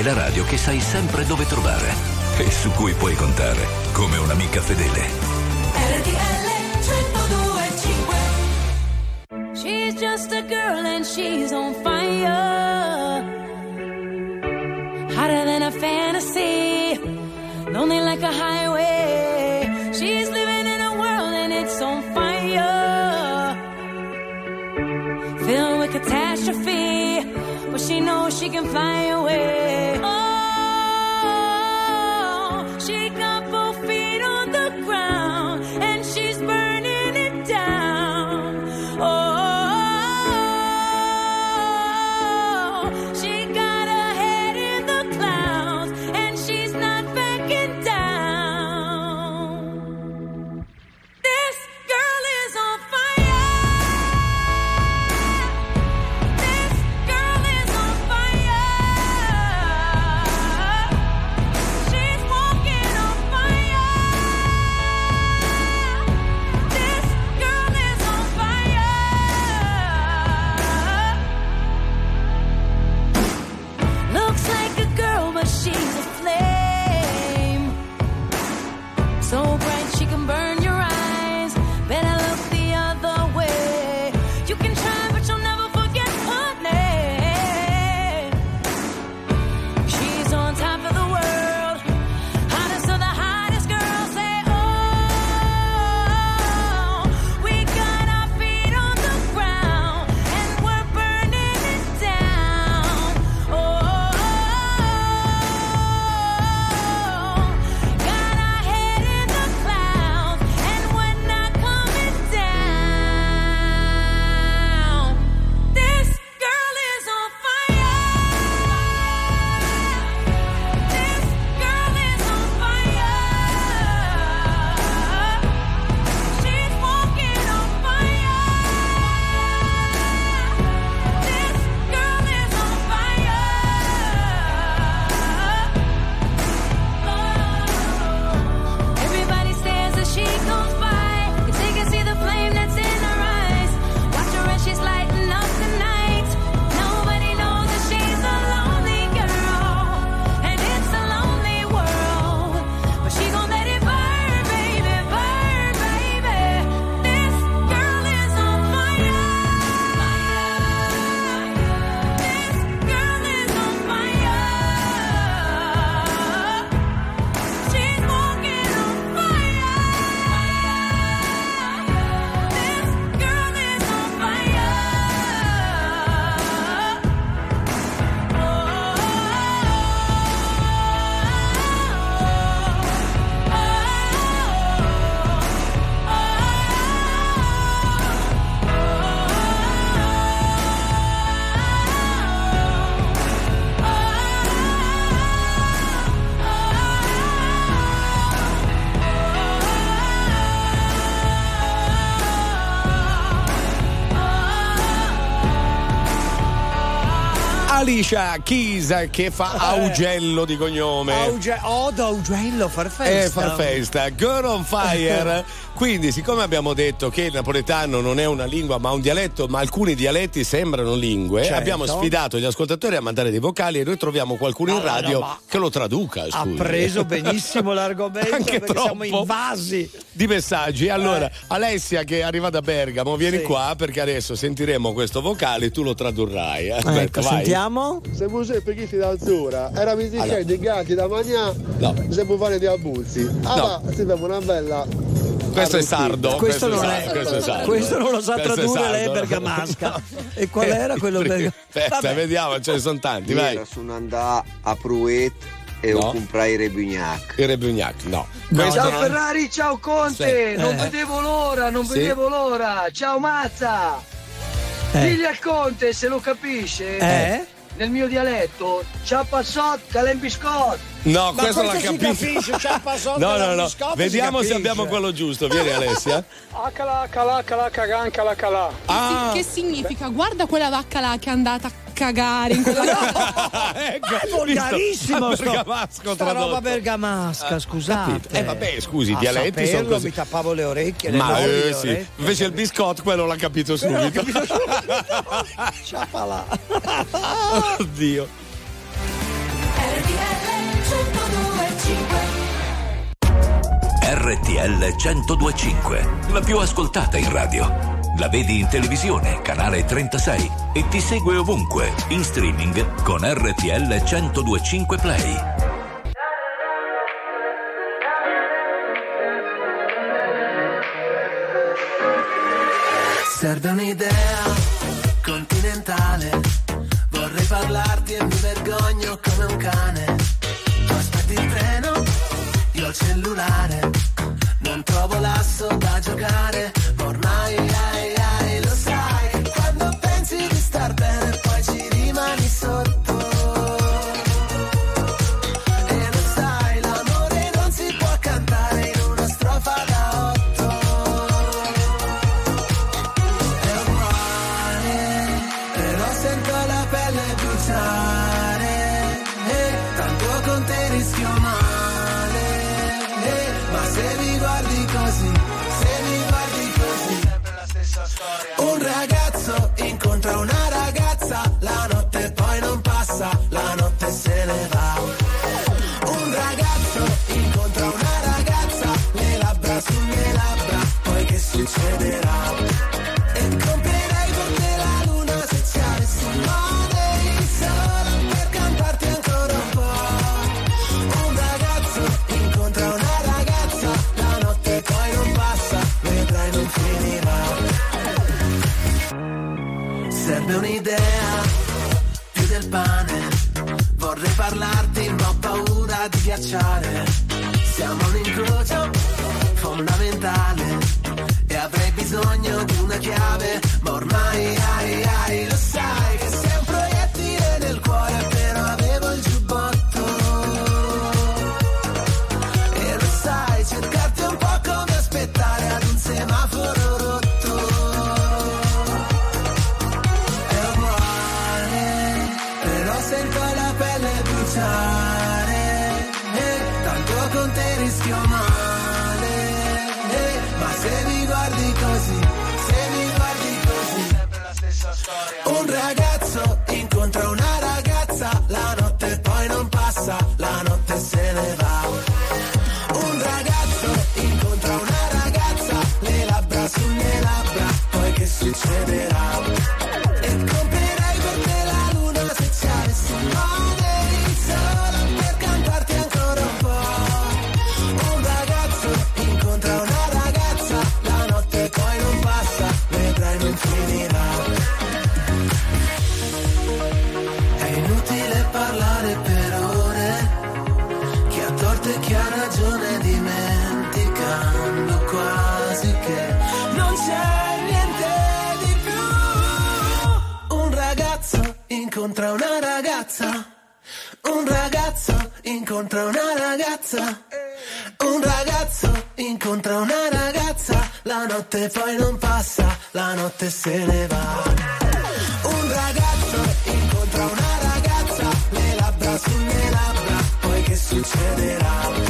è la radio che sai sempre dove trovare e su cui puoi contare come un'amica fedele. RTL 1025 She's just a girl and she's on fire. Hotter a fantasy, lonely like a highway. She's living in a world and it's on fire, filled with catastrophe, but she knows she can fly Alicia Keys che fa Augello di cognome. Auge- Odo Augello Farfesta. Eh, Farfesta, Girl on Fire. Quindi, siccome abbiamo detto che il napoletano non è una lingua ma un dialetto, ma alcuni dialetti sembrano lingue, Certo. abbiamo sfidato gli ascoltatori a mandare dei vocali e noi troviamo qualcuno in Allora, radio ma- che lo traduca. Ha scusi. preso benissimo l'argomento Anche perché siamo troppo. invasi. di messaggi. Allora, Alessia che arriva da Bergamo, vieni Sì. qua perché adesso sentiremo questo vocale e tu lo tradurrai. eh. Aspetta, Ecco, vai. sentiamo. Se chi ti da azzurra, era mi Allora. dice di gatti da mangiare, No. se può fare di abbuzzi. Ah, No. ma una bella. Questo è sardo. Questo, non, è, sardo, questo è sardo. questo non lo sa Questo tradurre, lei bergamasca. E qual era quello bergamasca? Aspetta, vediamo, ce ne sono tanti, vai. Era su andare a Pruet e No. ho comprato i Rebugnac. Il Rebugnac, no. Questo ciao non- Ferrari, ciao Conte, Sì. non Eh. vedevo l'ora, non Sì. vedevo l'ora. Ciao Mazza. Eh. Digli al Conte se lo capisce. Eh? Nel mio dialetto, ciao passot, calem biscot. No, Ma questo l'ha capito. capisce, No, no, no. Vediamo se abbiamo quello giusto. Vieni Alessia. Acala, calà, calà, cagan, calà, calà. Ah. Che significa? Guarda quella vacca là che è andata cagare in quella ecco, è volgarissimo sto, Bergamasco sta roba bergamasca, scusate. capito. Eh, vabbè, scusi, i dialetti sono saperlo, così. mi tappavo le orecchie, le Ma mani, eh, le sì. orecchie. Invece il biscotto quello l'ha capito subito. Sciappa là. Oddio. RTL 1025, la più ascoltata in radio. La vedi in televisione, canale 36 e ti segue ovunque, in streaming con RTL 1025 Play. Serve un'idea continentale, vorrei parlarti e mi vergogno come un cane. Tu aspetti il treno, io il cellulare, non trovo l'asso da giocare, ormai hai shot it rischio male, eh, ma se mi guardi così, se mi guardi così, sempre la stessa storia. incontra una ragazza, un ragazzo incontra una ragazza, la notte poi non passa, la notte se ne va. Un ragazzo incontra una ragazza, le labbra sulle labbra, poi che succederà?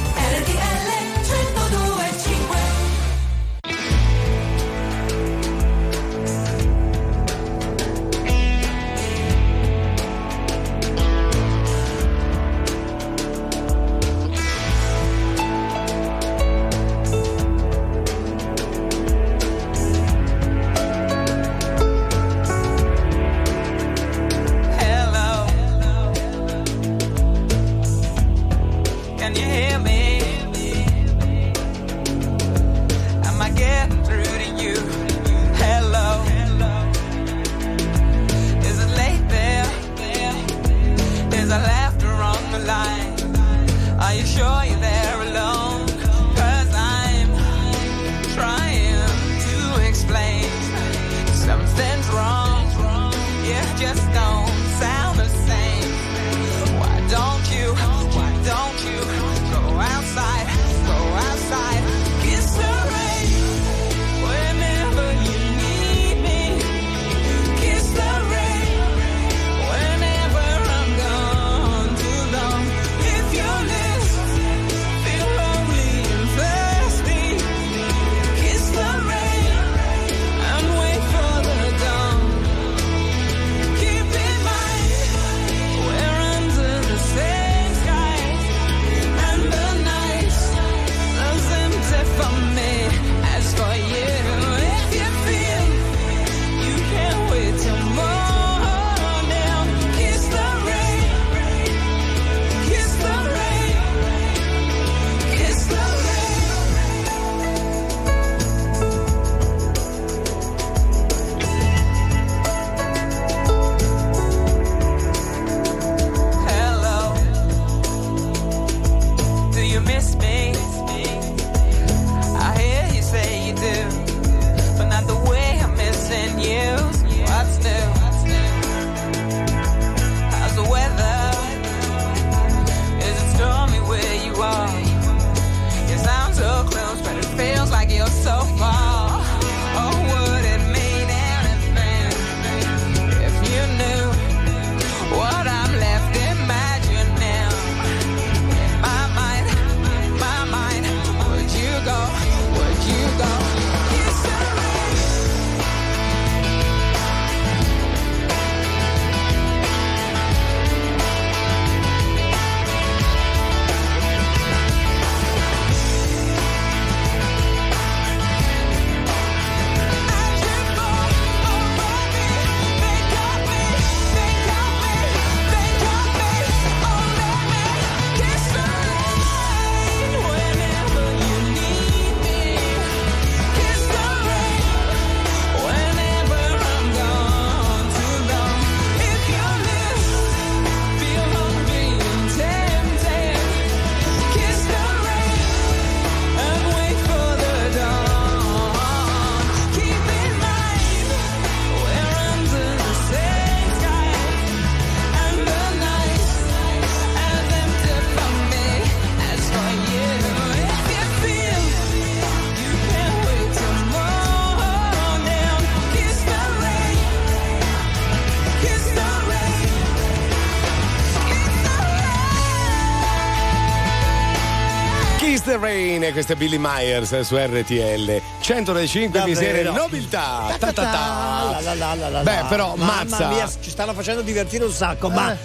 Rain e questa è Billy Myers su RTL 105 miserie nobiltà. Ta, ta, ta. La, la, la, la, beh però Mamma mazza. mia, ci stanno facendo divertire un sacco, Eh. ma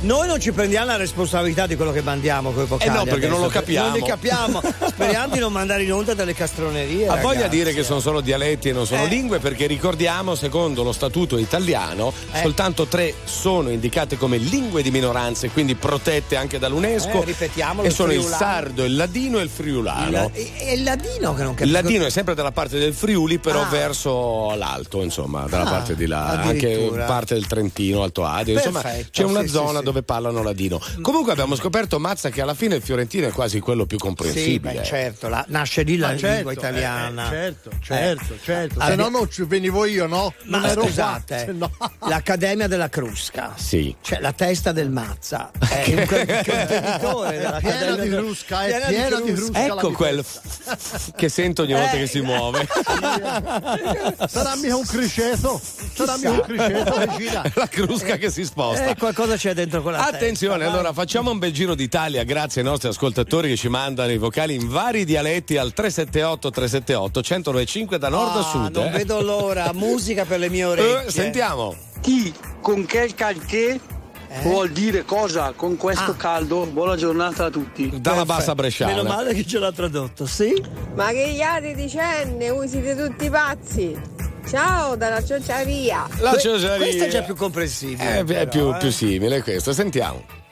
noi non ci prendiamo la responsabilità di quello che mandiamo con i vocali. Eh no, perché non lo adesso, capiamo. Non li capiamo. Speriamo di non mandare in onda delle castronerie. ha voglia dire che sono solo dialetti e non sono Eh. lingue perché ricordiamo secondo lo statuto italiano Eh. soltanto tre sono indicate come lingue di minoranze quindi protette anche dall'UNESCO Eh, ripetiamolo, e il sono il friulano. sardo, il ladino e il friulano Il- È il ladino che non Il capisco. ladino è sempre dalla parte del Friuli, però Ah. verso l'alto, insomma, dalla Ah, parte di là, anche parte del Trentino, Alto Adige, insomma, c'è una sì, zona sì, sì. Dove parlano ladino. Comunque abbiamo scoperto, Mazza, che alla fine il fiorentino è quasi quello più Sì, comprensibile. beh, certo, la- nasce lì la certo, lingua italiana. eh, certo, certo, Eh. certo. Ah, Se no non ci venivo io, no? Ma non ero scusate, no. l'Accademia della Crusca, Sì. cioè la testa del Mazza, è un contenitore È piena di crusca, è Piena di piena di crusca. Ecco quel che sento ogni volta Eh. che si muove. Sarà mica un criceto? Sarà mica un gira? La crusca che si sposta. Eh, qualcosa c'è dentro quella Attenzione, testa, allora facciamo un bel giro d'Italia grazie ai nostri ascoltatori che ci mandano i vocali in vari dialetti al 378 378 1095 da nord a Ah, sud. non eh. vedo l'ora, musica per le mie orecchie. Eh, sentiamo. Chi con che calche Eh? vuol dire cosa con questo Ah. caldo? Buona giornata a tutti. Dalla bassa Meno bresciana. male che ce l'ha tradotto, sì? Ma che iate dicenne, voi siete tutti pazzi. Ciao dalla ciociaria. La ciociaria. Questa è già più comprensibile. Eh, è però, più, eh. più simile questo, sentiamo.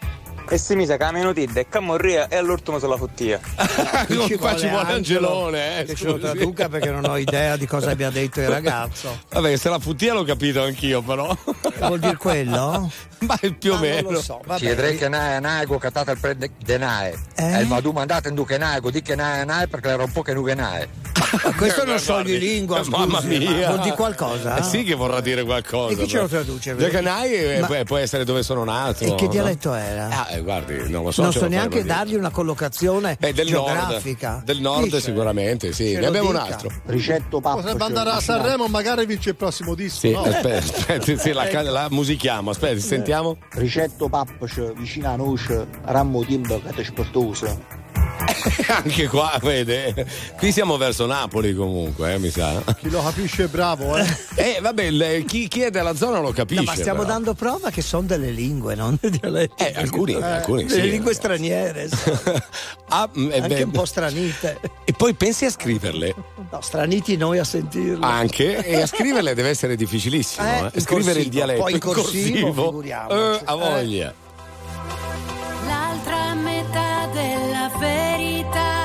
E si mise che la menutidda e camorria e all'ultimo se la fottia. Qui Qua ci vuole Angelone, eh, Che ce lo traduca perché non ho idea di cosa abbia detto il ragazzo. Vabbè, se la futtia l'ho capito anch'io, però. Vuol dire quello? Ma più o meno. Non lo so, vabbè. Ci vedrei che nae naego catate il prende denae. Eh? E il vadu mandate in duche naego, di che nae nae perché era un po' che nuke nae. Ma questo non so di lingua, scusi, Mamma mia. ma vuol dire qualcosa? Eh sì che vorrà dire qualcosa. E chi ce lo traduce? Canai eh, Ma- può- essere dove sono nato. E che no? dialetto era? Ah, eh, guardi, non lo so. non so neanche dire. dargli una collocazione Eh, del geografica. nord. Del nord Dice. sicuramente, sì. Ce Ne abbiamo un dica. altro. Ricetto Potrebbe andare a Sanremo, magari vince il prossimo disco. Sì, no? aspetta, aspetta, sì, la, la musichiamo, aspetta, sentiamo. Ricetto pappace vicino a noce, rammo timbo che ti sportoso. Anche qua, vede. Qui siamo verso Napoli comunque, eh, mi sa. Chi lo capisce è bravo, eh. Eh, vabbè, il- chi, chi è della zona lo capisce. No, ma stiamo però. dando prova che sono delle lingue, non dei dialetti. Eh, alcuni, alcuni Delle sì. lingue straniere, Ah, mm, eh, anche beh, un po' stranite. E poi pensi a scriverle. No, straniti noi a sentirlo. Anche, e a scriverle deve essere difficilissimo. Eh, eh. Scrivere il corsivo, dialetto. poi in corsivo, figuriamoci. Eh, a voglia. L'altra metà della verità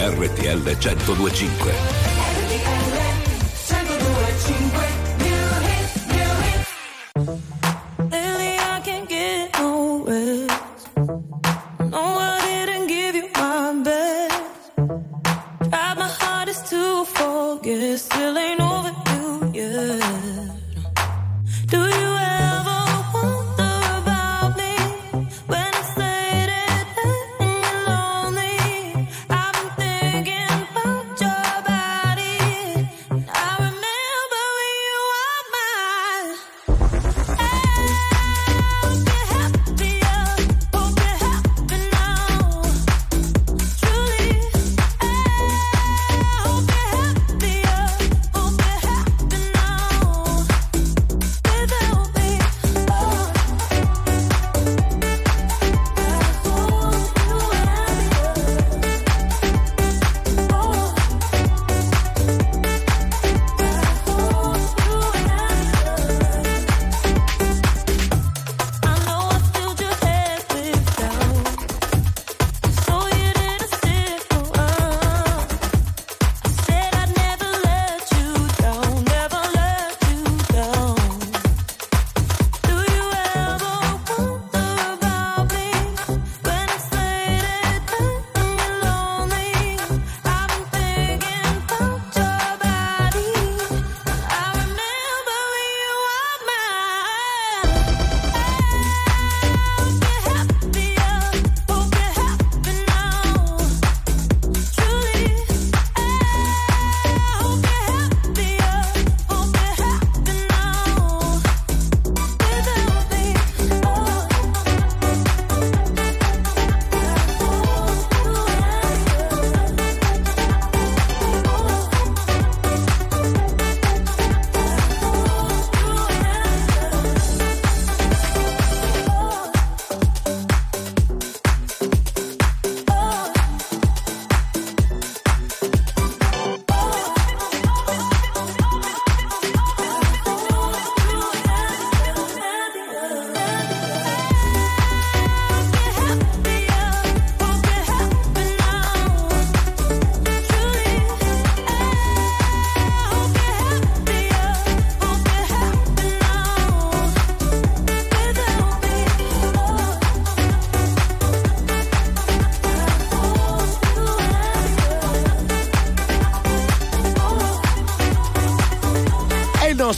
RTL 1025.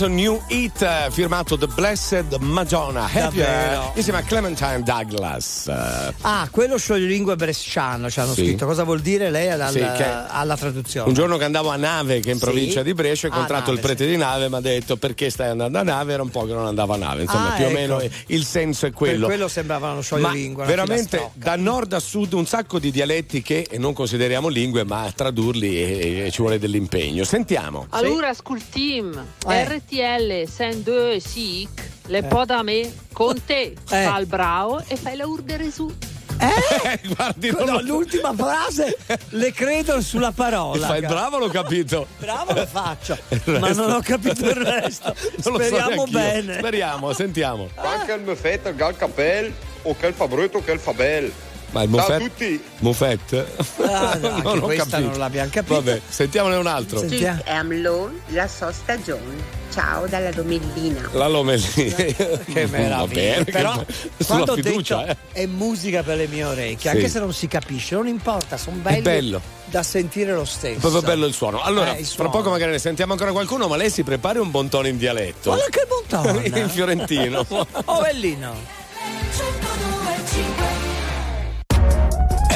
Nostro new hit firmato The Blessed Madonna eh, insieme a Clementine Douglas. Ah, quello scioglilingua bresciano ci hanno Sì. scritto. Cosa vuol dire lei alla, Sì, che- alla traduzione? un giorno che andavo a Nave, che è in Sì. provincia di Brescia, ho Ah, incontrato il Nave, prete di Nave, mi ha detto perché stai andando a Nave, era un po' che non andavo a Nave, insomma Ah, più o ecco. meno il senso è quello. Per quello sembrava uno Ma scioglilingua. una veramente da nord a sud un sacco di dialetti che non consideriamo lingue, ma tradurli e, e ci vuole dell'impegno. Sentiamo. Allora, School Team, Eh. RTL Send Sic, le Eh. po da me, con te, Eh. fa il bravo e fai la urdere su. Guardi, No, lo- l'ultima frase le credo sulla parola. Fai il bravo, l'ho capito. Bravo lo faccio, Il ma non ho capito il resto. Non so Speriamo neanch'io. bene. Speriamo, sentiamo. Anche il muffetto, gal capel, o che fa brutto, o che fa bel. Ma il Ciao a muffet? tutti. Muffet? Ah, no, anche ho questa capito. non l'abbiamo capito. Vabbè, sentiamone un altro. Sentiamo. Sì, Amlon, la sua stagione. Ciao dalla Domellina. La Lomellini. Che meraviglia. Bene, Però che- quando sulla ho fiducia, detto eh. è musica per le mie orecchie, Sì. anche se non si capisce, non importa, sono belli bello. da sentire lo stesso. Proprio bello il suono. Allora, Eh, il fra suono. poco magari ne sentiamo ancora qualcuno, ma lei si prepari un bon tono in dialetto. Guarda che buon tono. in fiorentino. Oh,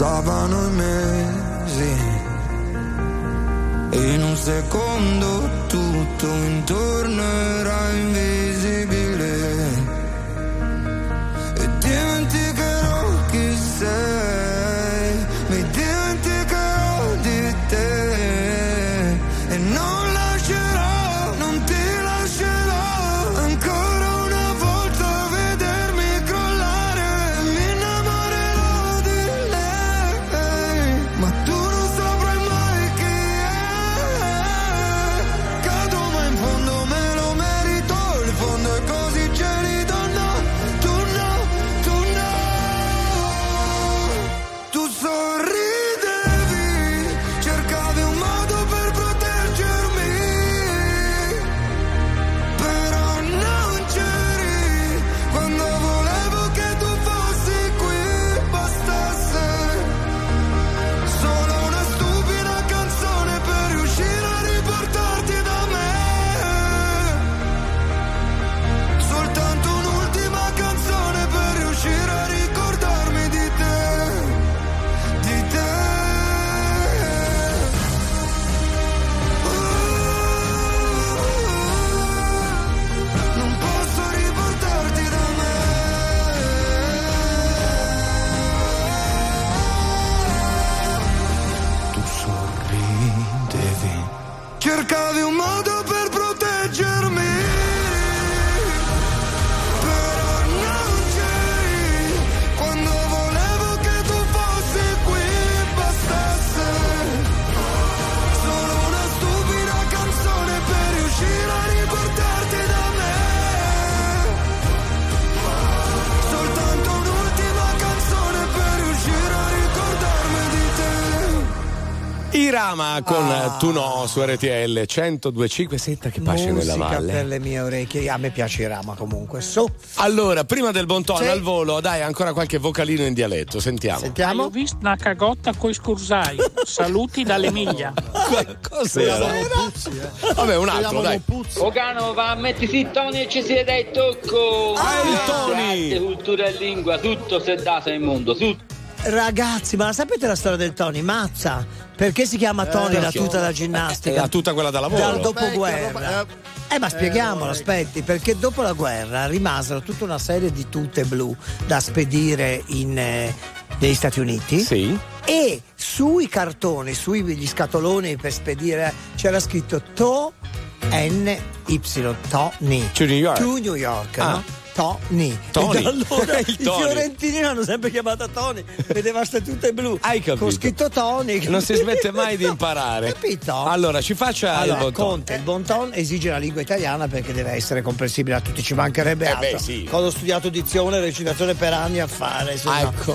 passavano i mesi. E in un secondo tutto intorno era invisibile. E dimenticherò chi sei, mi dimenticherò di te. E non te. Irama con Ah. Tu no su RTL 1025 senta che pace nella Musica valle. per le mie orecchie. A me piace Rama comunque. So. Allora, prima del bon tono Sì. al volo, dai ancora qualche vocalino in dialetto, sentiamo. Ho visto una cagotta coi scursai. Saluti dall'Emilia. Cos'era? Vabbè, un altro, dai. Ogano va a mettersi i toni e ci si dai tocco. Ah, il Toni. cultura e lingua, tutto si è dato nel mondo, tutto. Ragazzi, ma la sapete la storia del Tony? Mazza. Perché si chiama Tony la perché? tuta da È ginnastica? la tuta quella da lavoro. Dal dopoguerra. Eh, ma spieghiamolo, aspetti, perché dopo la guerra rimasero tutta una serie di tute blu da spedire in, eh, negli Stati Uniti. Sì. E sui cartoni, sui gli scatoloni per spedire, c'era scritto To N Y Tony. To New York. To New York, Ah. no? Tony. Tony. Allora Il i Tony. fiorentini l'hanno sempre chiamata Tony. Vedeva ste tutte blu. Hai capito? Con scritto Tony. Non si smette mai di imparare. Capito? Allora, ci faccia Allora, il bon. Conte, il bon ton esige la lingua italiana perché deve essere comprensibile a tutti, ci mancherebbe Eh altro. beh, sì. Quando ho studiato dizione e recitazione per anni a fare. insomma. Ecco.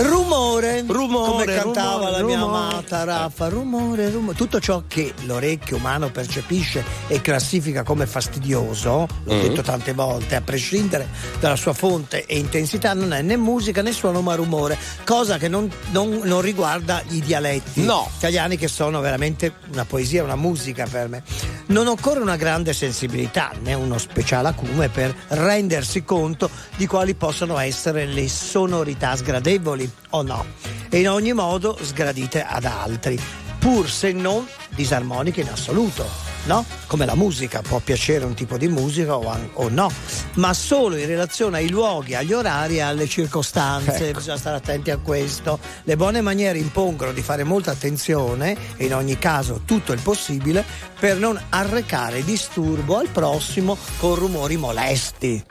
Rumore, Rumore, come cantava rumore, la mia rumore. amata Raffa, rumore, rumore, tutto ciò che l'orecchio umano percepisce e classifica come fastidioso, l'ho Mm. detto tante volte, a prescindere dalla sua fonte e intensità, non è né musica né suono ma rumore, cosa che non, non- non riguarda i dialetti No. italiani che sono veramente una poesia, una musica per me. Non occorre una grande sensibilità né uno speciale acume per rendersi conto di quali possono essere le sonorità sgradevoli o no, e in ogni modo sgradite ad altri, pur se non disarmoniche in assoluto. No? Come la musica, può piacere un tipo di musica o, o no, ma solo in relazione ai luoghi, agli orari e alle circostanze, Ecco. bisogna stare attenti a questo. Le buone maniere impongono di fare molta attenzione e in ogni caso tutto il possibile per non arrecare disturbo al prossimo con rumori molesti.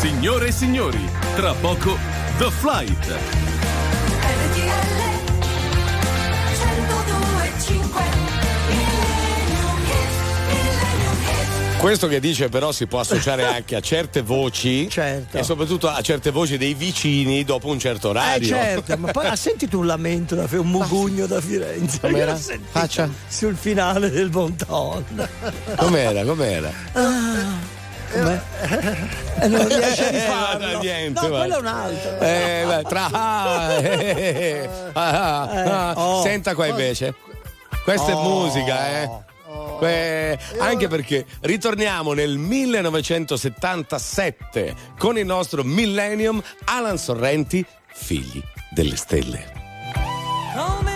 Signore e signori, tra poco The Flight. Questo che dice però si può associare anche a certe voci Certo. e soprattutto a certe voci dei vicini dopo un certo Eh orario. certo, ma poi ha sentito un lamento da un mugugno da Firenze. Com'era? Faccia. Sul finale del Bon Ton. Com'era? Com'era? Com'è? Eh, non riesce a Eh, rifarlo. guarda, niente, no, quello è un altro. Eh, beh, tra ah, eh, eh, ah, ah, oh. Senta qua invece. Questa è Oh. musica, eh. Que- anche perché ritorniamo nel 1977 con il nostro Millennium Alan Sorrenti, figli delle stelle. Come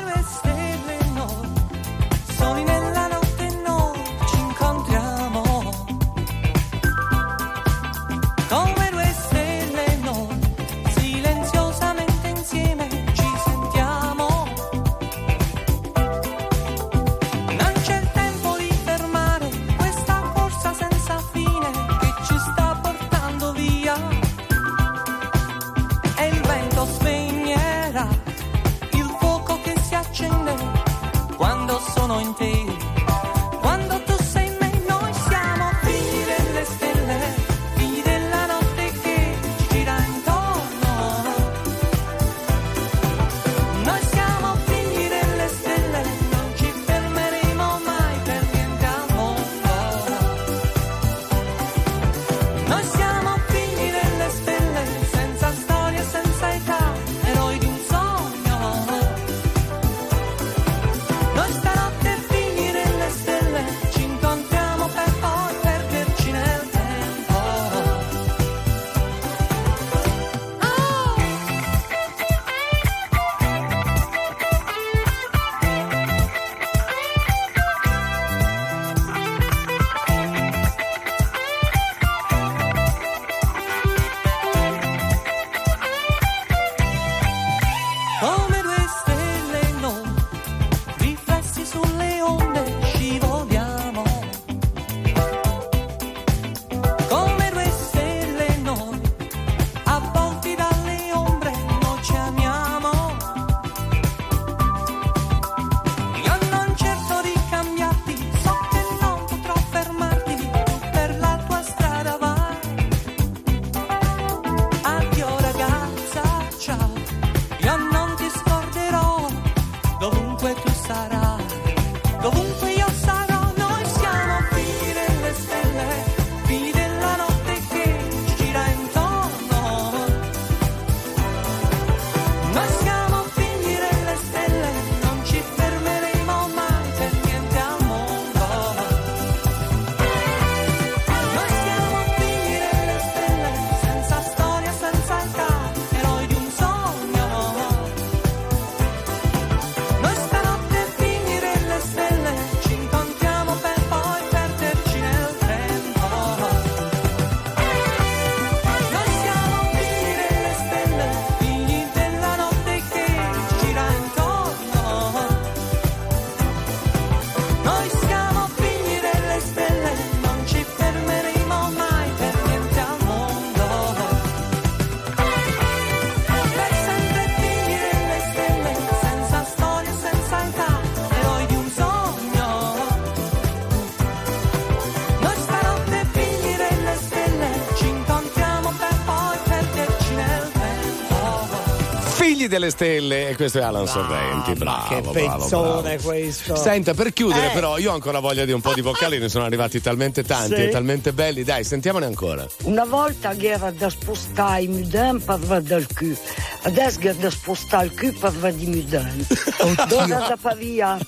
delle stelle, e questo è Alan Sorrenti. Bravo, che bravo, pezzone bravo. questo. Senta, per chiudere, Eh. però, io ho ancora voglia di un po' di vocali, ne sono arrivati talmente tanti Sì. e talmente belli. Dai, sentiamone ancora. Una volta che era da spostare i mudin per dal cul, adesso che è da spostare il cul per di mudin. Dove da Pavia?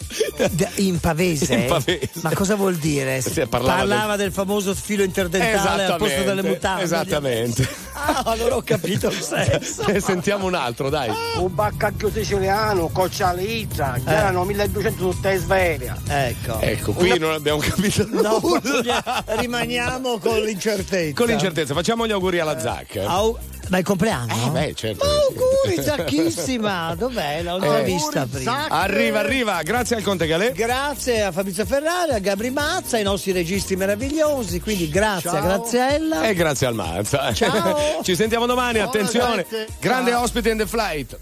In pavese? In pavese. Ma cosa vuol dire? Sì, parlava del... famoso filo interdentale al posto delle mutande. Esattamente. Allora ho capito il senso. Ne sentiamo un altro, dai. Un baccacchio siciliano, coccializza, che Eh. erano 1200 tutta Sveria. Ecco. Ecco, qui non abbiamo capito No, nulla. rimaniamo con l'incertezza. Con l'incertezza, facciamo gli auguri alla Zac. Au- il compleanno? Eh, beh, certo. Auguri, Zacchissima! Dov'è? L'ho già Eh. vista prima. Arriva, arriva, grazie al Conte Galè. Grazie a Fabrizio Ferrari, a Gabri Mazza, ai nostri registi meravigliosi. Quindi grazie a Ciao. Graziella. E grazie al Mazza. Ciao. Ci sentiamo domani, Ciao, attenzione. Grande Ciao. ospite in the flight.